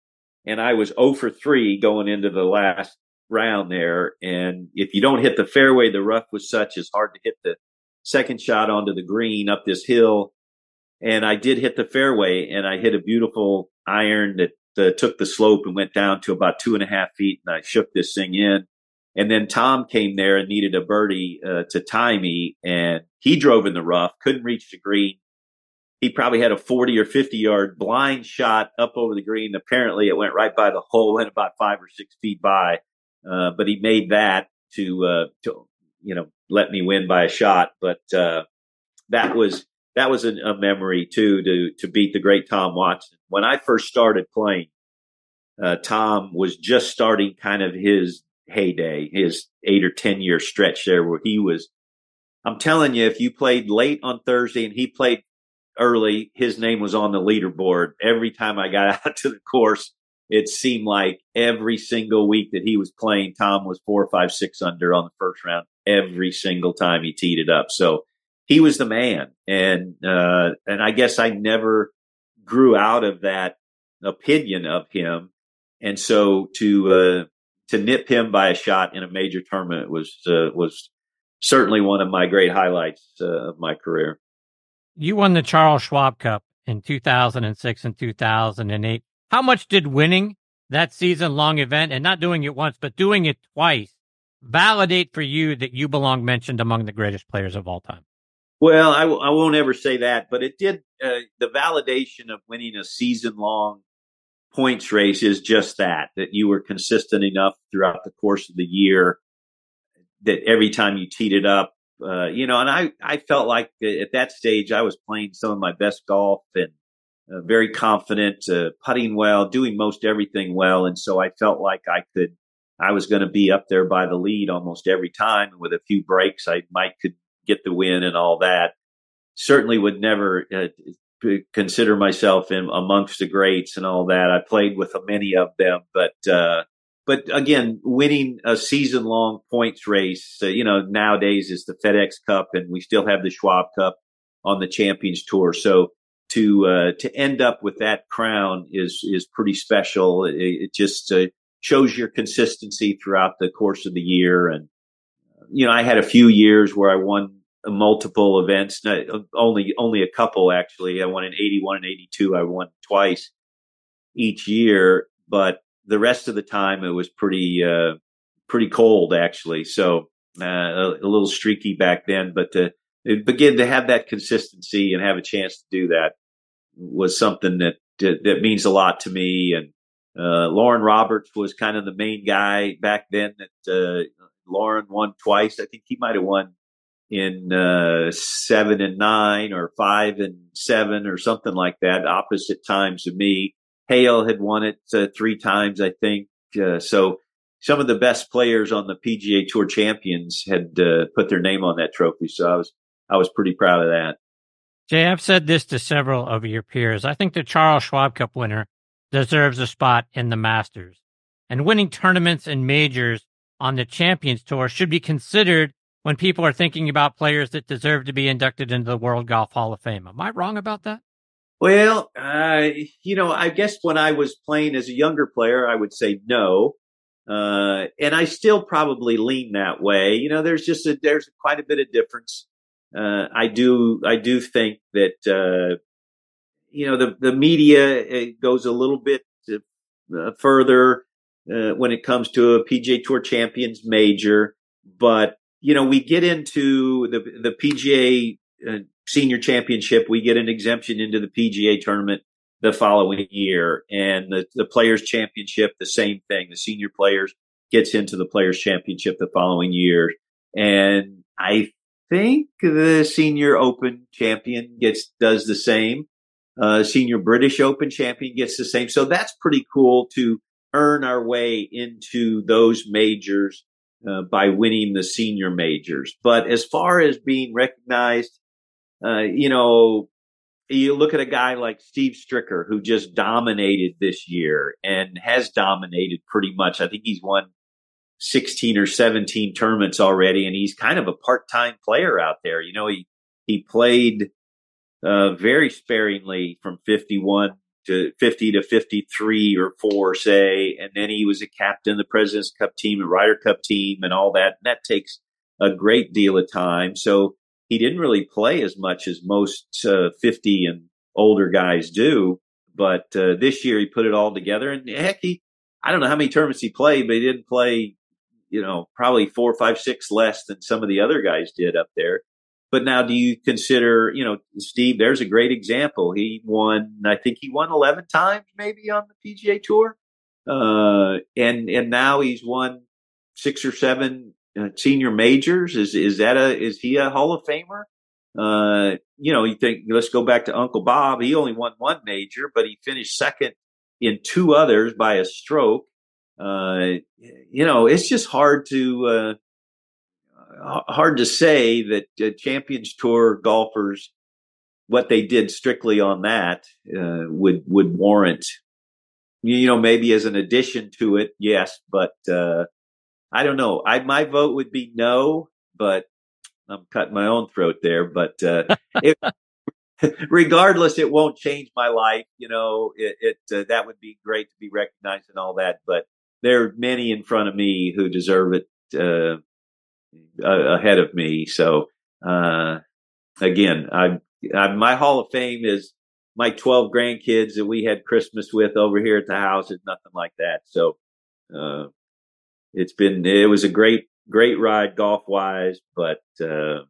And I was 0 for 3 going into the last round there. And if you don't hit the fairway, the rough was such, it's hard to hit the second shot onto the green up this hill and I did hit the fairway and I hit a beautiful iron that uh, took the slope and went down to about two and a half feet and I shook this thing in. And then Tom came there and needed a birdie uh, to tie me and he drove in the rough, couldn't reach the green. He probably had a 40 or 50 yard blind shot up over the green. Apparently it went right by the hole, went about five or six feet by. Uh, but he made that to, uh, to, you know, let me win by a shot. But, uh, that was, that was a, a, memory too to to beat the great Tom Watson. When I first started playing, uh, Tom was just starting kind of his heyday, his eight or ten year stretch there where he was. I'm telling you, if you played late on Thursday and he played early, his name was on the leaderboard. Every time I got out to the course, it seemed like every single week that he was playing, Tom was four, five, six under on the first round every single time he teed it up. So he was the man. And, uh, and I guess I never grew out of that opinion of him. And so to, uh, to nip him by a shot in a major tournament was, uh, was certainly one of my great highlights uh, of my career. You won the Charles Schwab Cup in 2006 and 2008. How much did winning that season long event and not doing it once, but doing it twice validate for you that you belong mentioned among the greatest players of all time? Well, I w- I won't ever say that, but it did. Uh, the validation of winning a season long points race is just that, that you were consistent enough throughout the course of the year that every time you teed it up, uh, you know, and I, I felt like at that stage I was playing some of my best golf and uh, very confident, uh, putting well, doing most everything well. And so I felt like I could, I was going to be up there by the lead almost every time. And with a few breaks, I might could get the win and all that. Certainly would never uh, consider myself in amongst the greats and all that. I played with many of them, but uh, but again, winning a season long points race, uh, you know, nowadays is the FedEx Cup, and we still have the Schwab Cup on the Champions Tour. So to uh, to end up with that crown is is pretty special. It, it just uh, shows your consistency throughout the course of the year, and you know, I had a few years where I won multiple events, only only a couple actually. I won in 81 and 82. I won twice each year, but the rest of the time it was pretty uh, pretty cold actually. So uh, a, a, little streaky back then, but to begin to have that consistency and have a chance to do that was something that that means a lot to me. And uh, Loren Roberts was kind of the main guy back then. That uh, Loren won twice. I think he might have won in uh, seven and nine or five and seven or something like that, opposite times of me. Hale had won it uh, three times, I think. Uh, so some of the best players on the PGA Tour champions had uh, put their name on that trophy. So I was I was pretty proud of that. Jay, I've said this to several of your peers. I think the Charles Schwab Cup winner deserves a spot in the Masters, and winning tournaments and majors on the Champions Tour should be considered when people are thinking about players that deserve to be inducted into the World Golf Hall of Fame. Am I wrong about that? Well, uh, you know, I guess when I was playing as a younger player, I would say no. Uh, and I still probably lean that way. You know, there's just a, there's quite a bit of difference. Uh, I do, I do think that, uh, you know, the, the media goes a little bit uh, further, uh, when it comes to a PGA Tour Champions major. But, you know, we get into the, the PGA uh, Senior Championship, we get an exemption into the PGA tournament the following year. And the, the Players Championship, the same thing. The senior players gets into the Players Championship the following year. And I think the Senior Open champion gets does the same. Uh, senior British Open champion gets the same. So that's pretty cool to earn our way into those majors uh, by winning the senior majors. But as far as being recognized, uh, you know, you look at a guy like Steve Stricker, who just dominated this year and has dominated pretty much. I think he's won 16 or 17 tournaments already, and he's kind of a part time player out there. You know, he, he played uh, very sparingly from 51 to 50 to 53 or four, say. And then he was a captain the President's Cup team and Ryder Cup team and all that. And that takes a great deal of time. So he didn't really play as much as most uh, 50 and older guys do. But uh, this year he put it all together. And heck, he, I don't know how many tournaments he played, but he didn't play, you know, probably four, five, six less than some of the other guys did up there. But now, do you consider, you know, Steve? There's a great example. He won, I think he won 11 times, maybe on the PGA Tour, uh, and and now he's won six or seven uh, senior majors. Is is that a is he a Hall of Famer? Uh, you know, you think let's go back to Uncle Bob. He only won one major, but he finished second in two others by a stroke. Uh, you know, it's just hard to uh, hard to say that uh, Champions Tour golfers, what they did strictly on that, uh, would would warrant, you know, maybe as an addition to it, yes, but uh, I don't know. I my vote would be no, but I'm cutting my own throat there. But uh, regardless, it won't change my life. You know, it, it uh, that would be great to be recognized and all that, but there are many in front of me who deserve it uh, uh, ahead of me. So uh, again, I, I, my Hall of Fame is my 12 grandkids that we had Christmas with over here at the house. Is nothing like that. So uh, it's been it was a great great ride golf wise, but uh,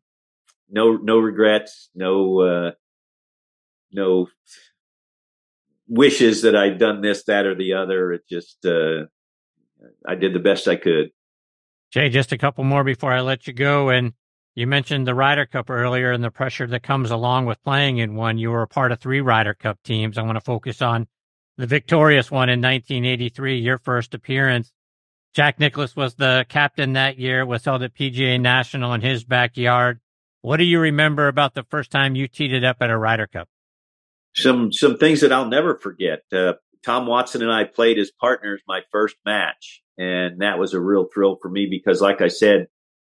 no no regrets, no uh, no wishes that I'd done this, that, or the other. It just uh, I did the best I could. Jay, just a couple more before I let you go. And you mentioned the Ryder Cup earlier and the pressure that comes along with playing in one. You were a part of three Ryder Cup teams. I want to focus on the victorious one in 1983, your first appearance. Jack Nicklaus was the captain that year, was held at PGA National in his backyard. What do you remember about the first time you teed it up at a Ryder Cup? Some some things that I'll never forget. Uh, Tom Watson and I played as partners my first match, and that was a real thrill for me because, like I said,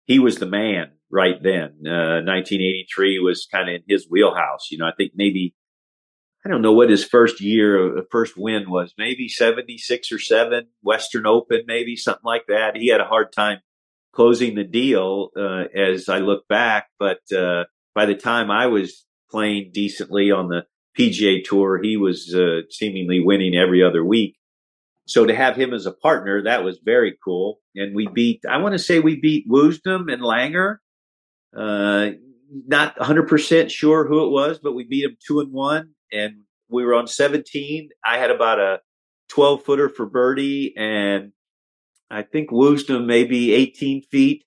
he was the man right then. Uh, 1983 was kind of in his wheelhouse. You know, I think maybe, I don't know what his first year, uh, first win was, maybe 76 or seven, Western Open, maybe something like that. He had a hard time closing the deal, uh, as I look back. But, uh, by the time I was playing decently on the PGA tour, he was, uh, seemingly winning every other week. So to have him as a partner, that was very cool. And we beat, I want to say we beat Woosnam and Langer. Uh, not 100% sure who it was, but we beat him two and one. And we were on 17. I had about a 12 footer for birdie. And I think Woosnam maybe 18 feet.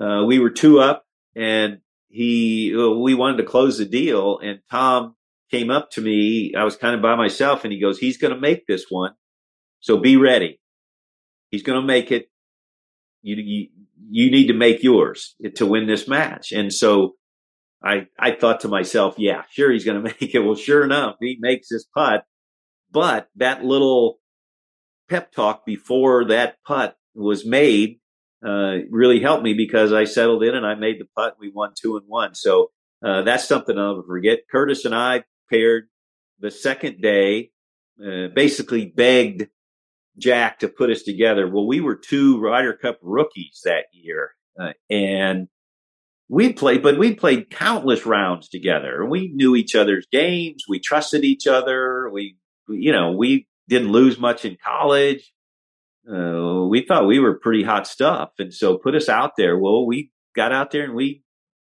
Uh, we were two up and he, we wanted to close the deal. And Tom came up to me. I was kind of by myself and he goes, he's going to make this one. So be ready. He's going to make it. You, you, you need to make yours to win this match. And so I, I thought to myself, yeah, sure, he's going to make it. Well, sure enough, he makes his putt. But that little pep talk before that putt was made uh, really helped me because I settled in and I made the putt. We won two and one. So uh, that's something I'll never forget. Curtis and I paired the second day, uh, basically begged Jack to put us together. Well, we were two Ryder Cup rookies that year, uh, and we played, but we played countless rounds together. We knew each other's games. We trusted each other. We, you know, we didn't lose much in college. Uh, we thought we were pretty hot stuff, and so put us out there. Well, we got out there and we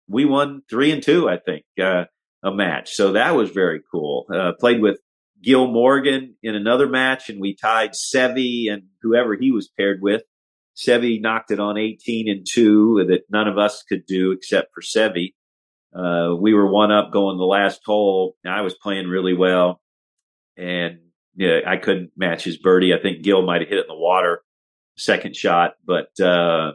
we won three and two, I think, uh, a match. So that was very cool. Uh, played with Gil Morgan in another match, and we tied Seve and whoever he was paired with. Seve knocked it on 18 and two that none of us could do except for Seve. Uh, we were one up going the last hole. I was playing really well, and yeah, I couldn't match his birdie. I think Gil might have hit it in the water second shot, but uh,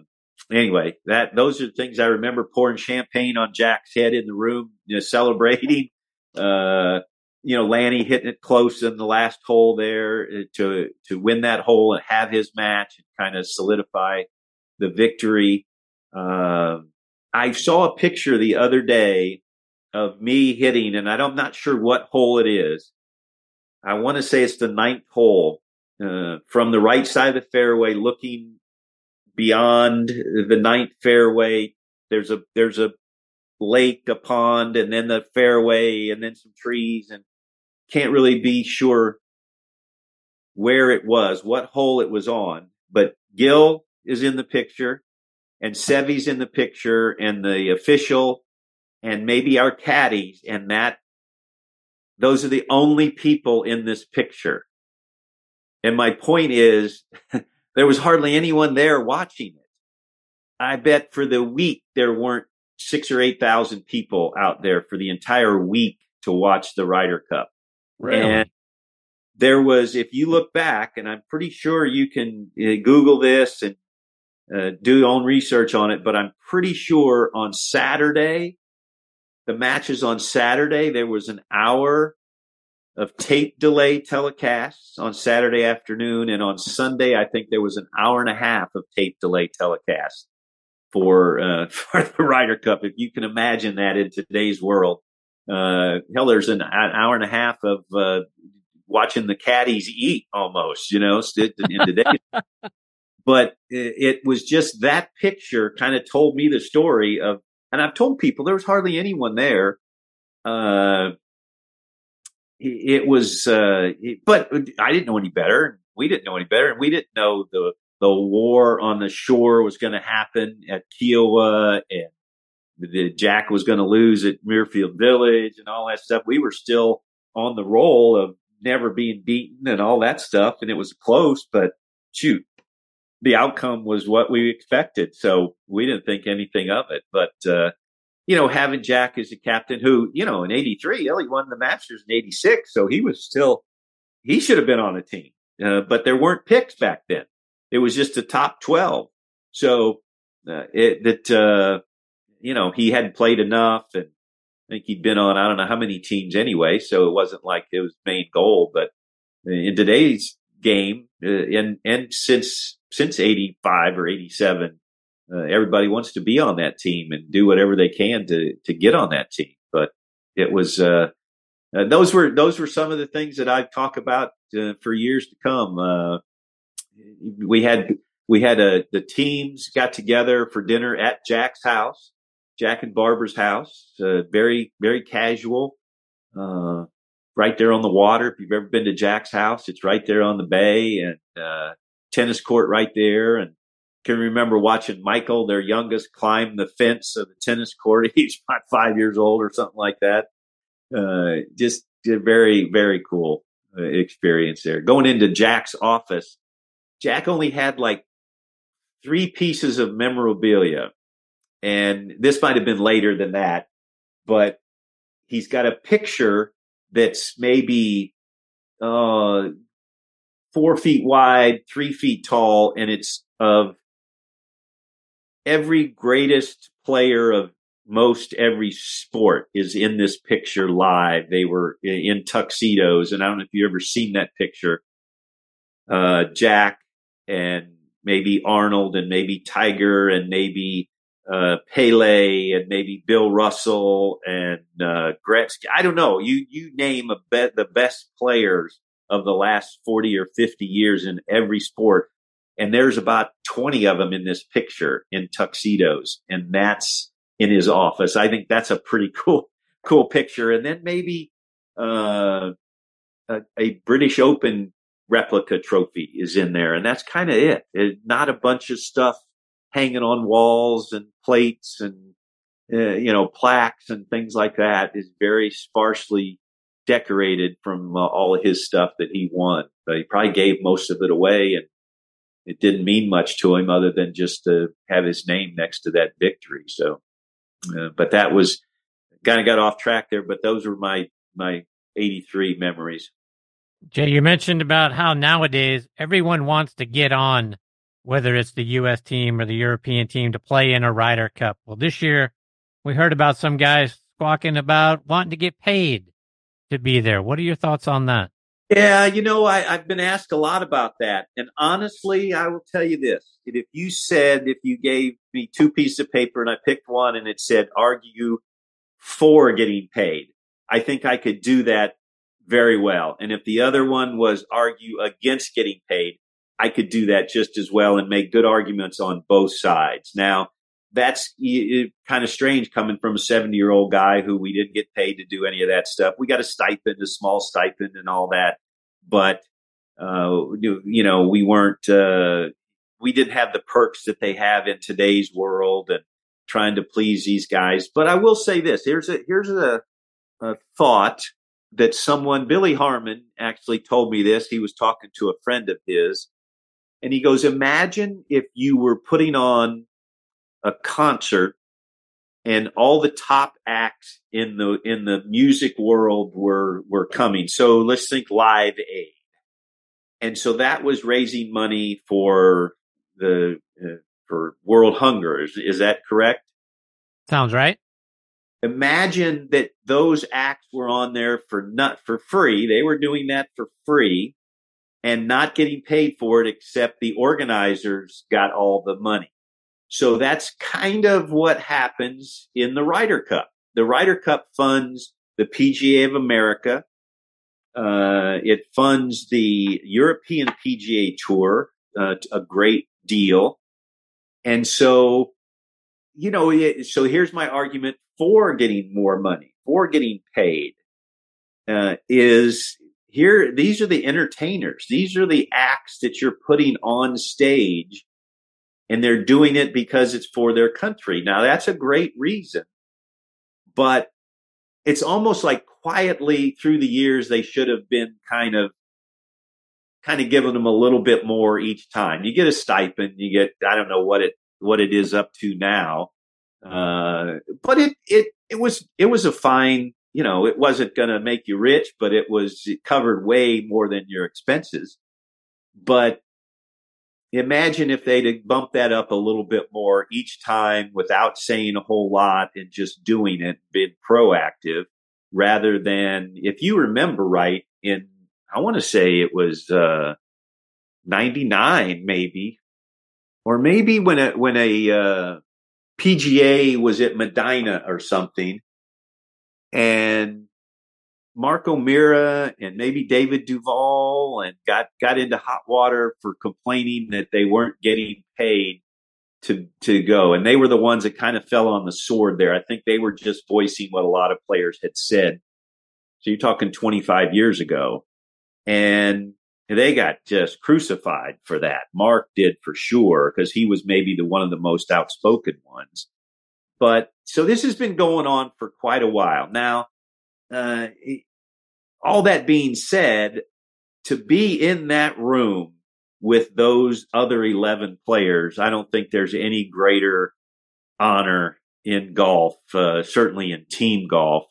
anyway, that those are the things I remember pouring champagne on Jack's head in the room, you know, celebrating. Uh, you know, Lanny hitting it close in the last hole there uh, to to win that hole and have his match and kind of solidify the victory. Uh, I saw a picture the other day of me hitting, and I'm not sure what hole it is. I want to say it's the ninth hole uh, from the right side of the fairway, looking beyond the ninth fairway. There's a there's a lake, a pond, and then the fairway, and then some trees, and can't really be sure where it was, what hole it was on. But Gil is in the picture, and Seve's in the picture, and the official, and maybe our caddies, and that those are the only people in this picture. And my point is, there was hardly anyone there watching it. I bet for the week there weren't six or eight thousand people out there for the entire week to watch the Ryder Cup. Really? And there was, if you look back, and I'm pretty sure you can uh, Google this and uh, do your own research on it, but I'm pretty sure on Saturday the matches on Saturday, there was an hour of tape delay telecasts on Saturday afternoon. And on Sunday, I think there was an hour and a half of tape delay telecast for, uh, for the Ryder Cup. If you can imagine that in today's world, uh, hell, there's an, an, hour and a half of, uh, watching the caddies eat almost, you know, in today. but it, it was just that picture kind of told me the story of and I've told people there was hardly anyone there. Uh, it was, uh, but I didn't know any better. We didn't know any better, and we didn't know the the war on the shore was going to happen at Kiawah and the Jack was going to lose at Muirfield Village, and all that stuff. We were still on the roll of never being beaten and all that stuff, and it was close, but shoot, the outcome was what we expected. So we didn't think anything of it. But, uh, you know, having Jack as a captain who, you know, in 83, he won the Masters in 86. So he was still, he should have been on a team. Uh, but there weren't picks back then. It was just the top 12. So, uh, it, that, uh, you know, he hadn't played enough and I think he'd been on, I don't know how many teams anyway. So it wasn't like it was main goal, but in today's game, uh, and, and since since 85 or 87. Uh, everybody wants to be on that team and do whatever they can to, to get on that team. But it was, uh, uh, those were, those were some of the things that I'd talk about uh, for years to come. Uh, we had, we had a, the teams got together for dinner at Jack's house, Jack and Barbara's house, uh, very, very casual, right there on the water. If you've ever been to Jack's house, it's right there on the bay and, tennis court right there and can remember watching Michael, their youngest, climb the fence of the tennis court. He's about five years old or something like that. Uh, just a very, very cool uh, experience there. Going into Jack's office, Jack only had like three pieces of memorabilia. And this might have been later than that, but he's got a picture that's maybe, uh, four feet wide, three feet tall, and it's of every greatest player of most every sport is in this picture live. They were in tuxedos, and I don't know if you've ever seen that picture. Uh, Jack and maybe Arnold and maybe Tiger and maybe uh, Pele and maybe Bill Russell and uh, Gretzky. I don't know. You you name a the best players of the last forty or fifty years in every sport, and there's about twenty of them in this picture in tuxedos, and that's in his office. I think that's a pretty cool cool picture. And then maybe uh, a, a British Open replica trophy is in there, and that's kind of it. it. Not a bunch of stuff hanging on walls and plates and uh, you know plaques and things like that. Is very sparsely decorated from uh, all of his stuff that he won. But he probably gave most of it away, and it didn't mean much to him other than just to have his name next to that victory. So, uh, but that was kind of got off track there. But those were my my '83 memories. Jay, you mentioned about how nowadays everyone wants to get on, whether it's the U.S. team or the European team, to play in a Ryder Cup. Well, this year we heard about some guys squawking about wanting to get paid to be there. What are your thoughts on that? Yeah, you know, I, have been asked a lot about that. And honestly, I will tell you this. If you said, if you gave me two pieces of paper and I picked one and it said argue for getting paid, I think I could do that very well. And if the other one was argue against getting paid, I could do that just as well and make good arguments on both sides. Now, that's kind of strange coming from a 70 year old guy who we didn't get paid to do any of that stuff. We got a stipend, a small stipend and all that. But, uh, you know, we weren't, uh, we didn't have the perks that they have in today's world and trying to please these guys. But I will say this, here's a, here's a, a thought that someone, Billy Harmon, actually told me this. He was talking to a friend of his, and he goes, Imagine if you were putting on a concert and all the top acts in the in the music world were were coming. So let's think Live Aid, and so that was raising money for the uh, for world hunger. Is, is that correct? Sounds right imagine that those acts were on there for not for free. They were doing that for free and not getting paid for it, except the organizers got all the money. So that's kind of what happens in the Ryder Cup. The Ryder Cup funds the PGA of America. Uh, it funds the European PGA Tour, uh, a great deal. And so, you know, so here's my argument for getting more money, for getting paid, uh, is here. These are the entertainers. These are the acts that you're putting on stage, and they're doing it because it's for their country. Now, that's a great reason, but it's almost like quietly through the years they should have been kind of kind of giving them a little bit more each time. You get a stipend, you get I don't know what it what it is up to now, uh, but it, it, it was, it was a fine, you know, it wasn't going to make you rich, but it was, it covered way more than your expenses. But imagine if they'd bumped that up a little bit more each time without saying a whole lot and just doing it, being proactive rather than, if you remember right, in, I want to say it was, uh, 99 maybe, or maybe when a, when a, uh, PGA was at Medinah or something, and Mark O'Meara and maybe David Duval and got got into hot water for complaining that they weren't getting paid to to go, and they were the ones that kind of fell on the sword there. I think they were just voicing what a lot of players had said. So you're talking 25 years ago, and they got just crucified for that. Mark did for sure because he was maybe the one of the most outspoken ones. But so this has been going on for quite a while now. Uh, all that being said, to be in that room with those other 11 players, I don't think there's any greater honor in golf, uh, certainly in team golf.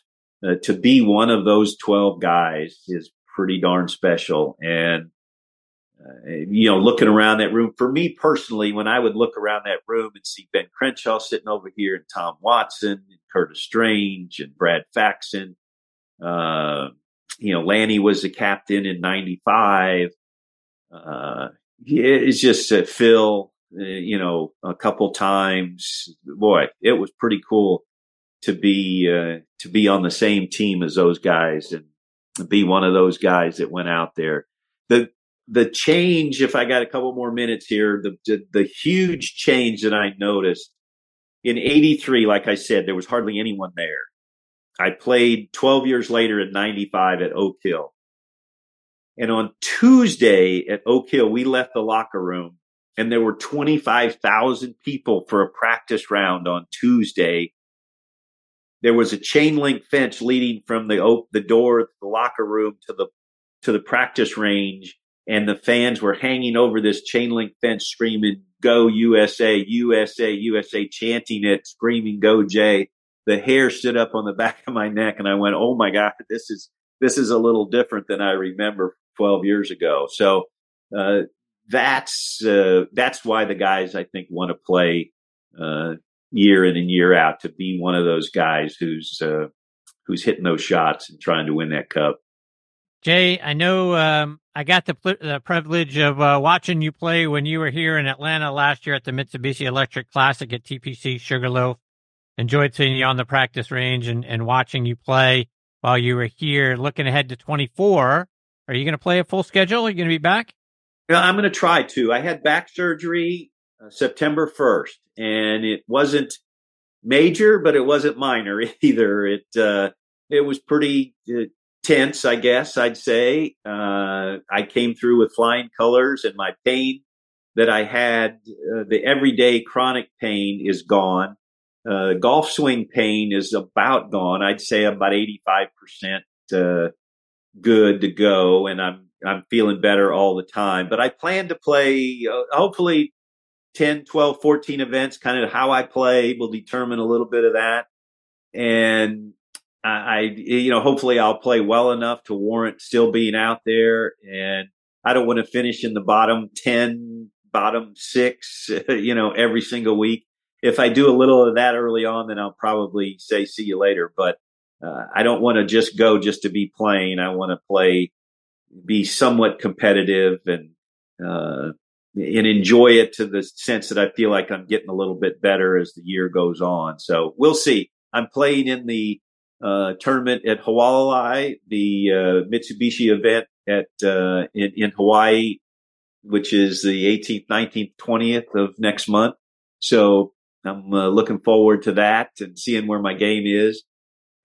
Uh, to be one of those 12 guys is pretty darn special. And uh, you know, looking around that room. For me personally, when I would look around that room and see Ben Crenshaw sitting over here, and Tom Watson, and Curtis Strange, and Brad Faxon, uh, you know, Lanny was the captain in '95. Uh, it's just uh, Phil, you know, a couple times. Boy, it was pretty cool to be uh, to be on the same team as those guys and be one of those guys that went out there. The the change, if I got a couple more minutes here, the, the, the huge change that I noticed in 83, like I said, there was hardly anyone there. I played 12 years later in 95 at Oak Hill. And on Tuesday at Oak Hill, we left the locker room and there were 25,000 people for a practice round on Tuesday. There was a chain link fence leading from the the door, the locker room to the, to the practice range and the fans were hanging over this chain link fence screaming, go USA, USA, USA, chanting it, screaming, go Jay. The hair stood up on the back of my neck and I went, Oh my God, this is, this is a little different than I remember 12 years ago. So, uh, that's, uh, that's why the guys I think want to play, uh, year in and year out to be one of those guys who's, uh, who's hitting those shots and trying to win that cup. Jay, I know um, I got the, the privilege of uh, watching you play when you were here in Atlanta last year at the Mitsubishi Electric Classic at TPC Sugarloaf. Enjoyed seeing you on the practice range and, and watching you play while you were here. Looking ahead to 24, are you going to play a full schedule? Are you going to be back? Yeah, I'm going to try to. I had back surgery uh, September 1st, and it wasn't major, but it wasn't minor either. It uh, it was pretty uh, tense, I guess I'd say. Uh, I came through with flying colors, and my pain that I had, uh, the everyday chronic pain, is gone. Uh, golf swing pain is about gone. I'd say about eighty five percent uh, good to go, and I'm I'm feeling better all the time. But I plan to play, uh, hopefully. 10, 12, 14 events, kind of how I play will determine a little bit of that. And I, you know, hopefully I'll play well enough to warrant still being out there. And I don't want to finish in the bottom 10, bottom six, you know, every single week. If I do a little of that early on, then I'll probably say, see you later. But uh, I don't want to just go just to be playing. I want to play, be somewhat competitive and, uh, and enjoy it to the sense that I feel like I'm getting a little bit better as the year goes on. So we'll see. I'm playing in the uh, tournament at Hualalai, the uh, Mitsubishi event at uh, in, in Hawaii, which is the 18th, 19th, 20th of next month. So I'm uh, looking forward to that and seeing where my game is,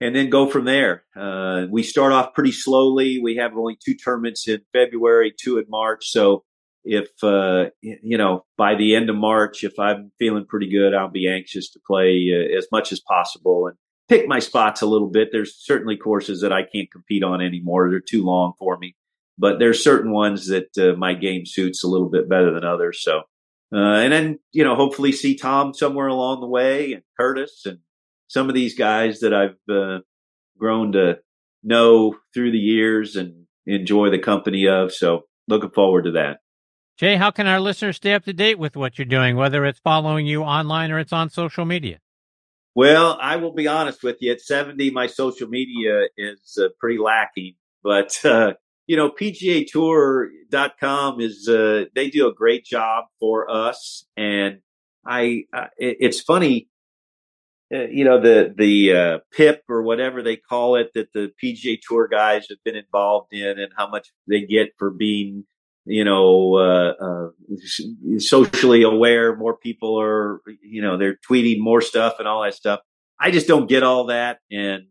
and then go from there. Uh, we start off pretty slowly. We have only two tournaments in February, two in March. So if uh, you know by the end of March, if I'm feeling pretty good, I'll be anxious to play as much as possible and pick my spots a little bit. There's certainly courses that I can't compete on anymore. They're too long for me. But there's certain ones that uh, my game suits a little bit better than others. So, uh, and then, you know, hopefully see Tom somewhere along the way and Curtis and some of these guys that I've uh, grown to know through the years and enjoy the company of. So looking forward to that. Jay, how can our listeners stay up to date with what you're doing, whether it's following you online or it's on social media? Well, I will be honest with you. At 70, my social media is uh, pretty lacking. But, uh, you know, PGAtour.com is, uh, they do a great job for us. And I, uh, it, it's funny, uh, you know, the, the, uh, PIP or whatever they call it that the PGA Tour guys have been involved in and how much they get for being you know, uh, uh, socially aware. More people are, you know, they're tweeting more stuff and all that stuff. I just don't get all that. And,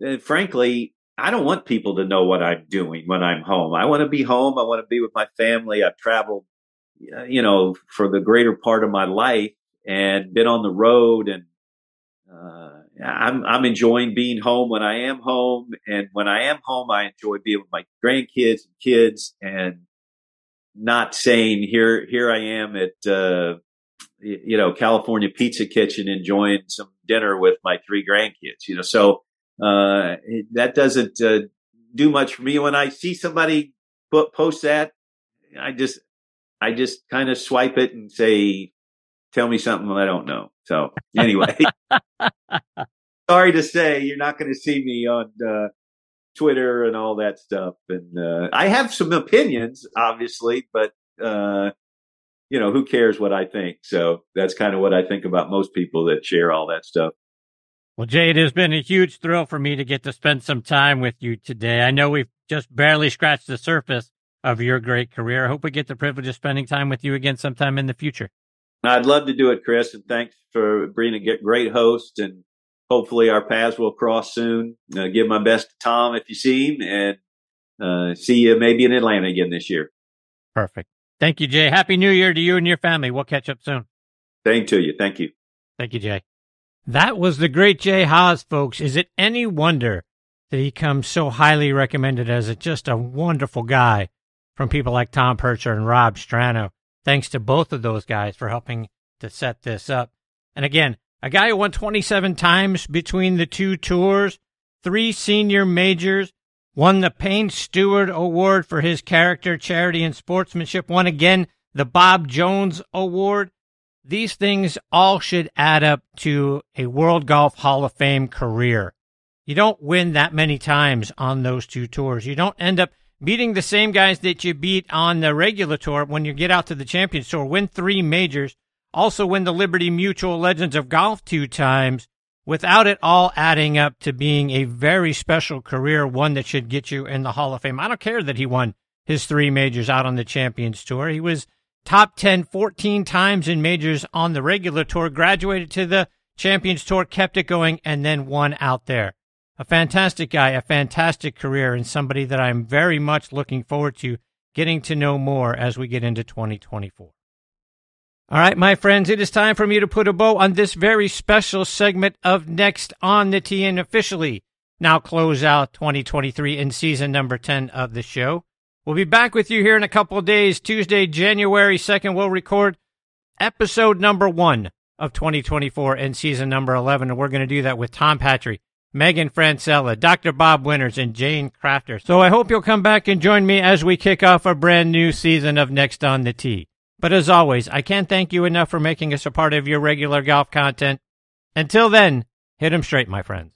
and frankly, I don't want people to know what I'm doing when I'm home. I want to be home. I want to be with my family. I've traveled, you know, for the greater part of my life and been on the road and, uh, I'm, I'm enjoying being home when I am home. And when I am home, I enjoy being with my grandkids and kids and, not saying here here I am at uh, you know California Pizza Kitchen enjoying some dinner with my three grandkids. You know, so uh, that doesn't uh, do much for me. When I see somebody put, post that, I just, I just kind of swipe it and say, tell me something I don't know. So anyway, sorry to say you're not going to see me on, uh, Twitter and all that stuff. And, uh, I have some opinions, obviously, but, uh, you know, who cares what I think? So that's kind of what I think about most people that share all that stuff. Well, Jay, it has been a huge thrill for me to get to spend some time with you today. I know we've just barely scratched the surface of your great career. I hope we get the privilege of spending time with you again sometime in the future. I'd love to do it, Chris, and thanks for being a great host. And hopefully our paths will cross soon. Uh, give my best to Tom if you see him, and uh, see you maybe in Atlanta again this year. Perfect. Thank you, Jay. Happy New Year to you and your family. We'll catch up soon. Same to you. Thank you. Thank you, Jay. That was the great Jay Haas, folks. Is it any wonder that he comes so highly recommended as a, just a wonderful guy from people like Tom Purtzer and Rob Strano? Thanks to both of those guys for helping to set this up. And again, a guy who won 27 times between the two tours, three senior majors, won the Payne Stewart Award for his character, charity, and sportsmanship, won again the Bob Jones Award. These things all should add up to a World Golf Hall of Fame career. You don't win that many times on those two tours. You don't end up beating the same guys that you beat on the regular tour when you get out to the Champions Tour. Win three majors, also win the Liberty Mutual Legends of Golf two times, without it all adding up to being a very special career, one that should get you in the Hall of Fame. I don't care that he won his three majors out on the Champions Tour. He was top 10 14 times in majors on the regular tour, graduated to the Champions Tour, kept it going, and then won out there. A fantastic guy, a fantastic career, and somebody that I'm very much looking forward to getting to know more as we get into 2024. All right, my friends, it is time for me to put a bow on this very special segment of Next on the and officially now close out 2023 in season number 10 of the show. We'll be back with you here in a couple of days. Tuesday, January 2nd, we'll record episode number one of 2024 and season number 11. And we're going to do that with Tom Patri, Megan Francella, Dr. Bob Winters, and Jane Crafter. So I hope you'll come back and join me as we kick off a brand new season of Next on the Tee. But as always, I can't thank you enough for making us a part of your regular golf content. Until then, hit 'em straight, my friends.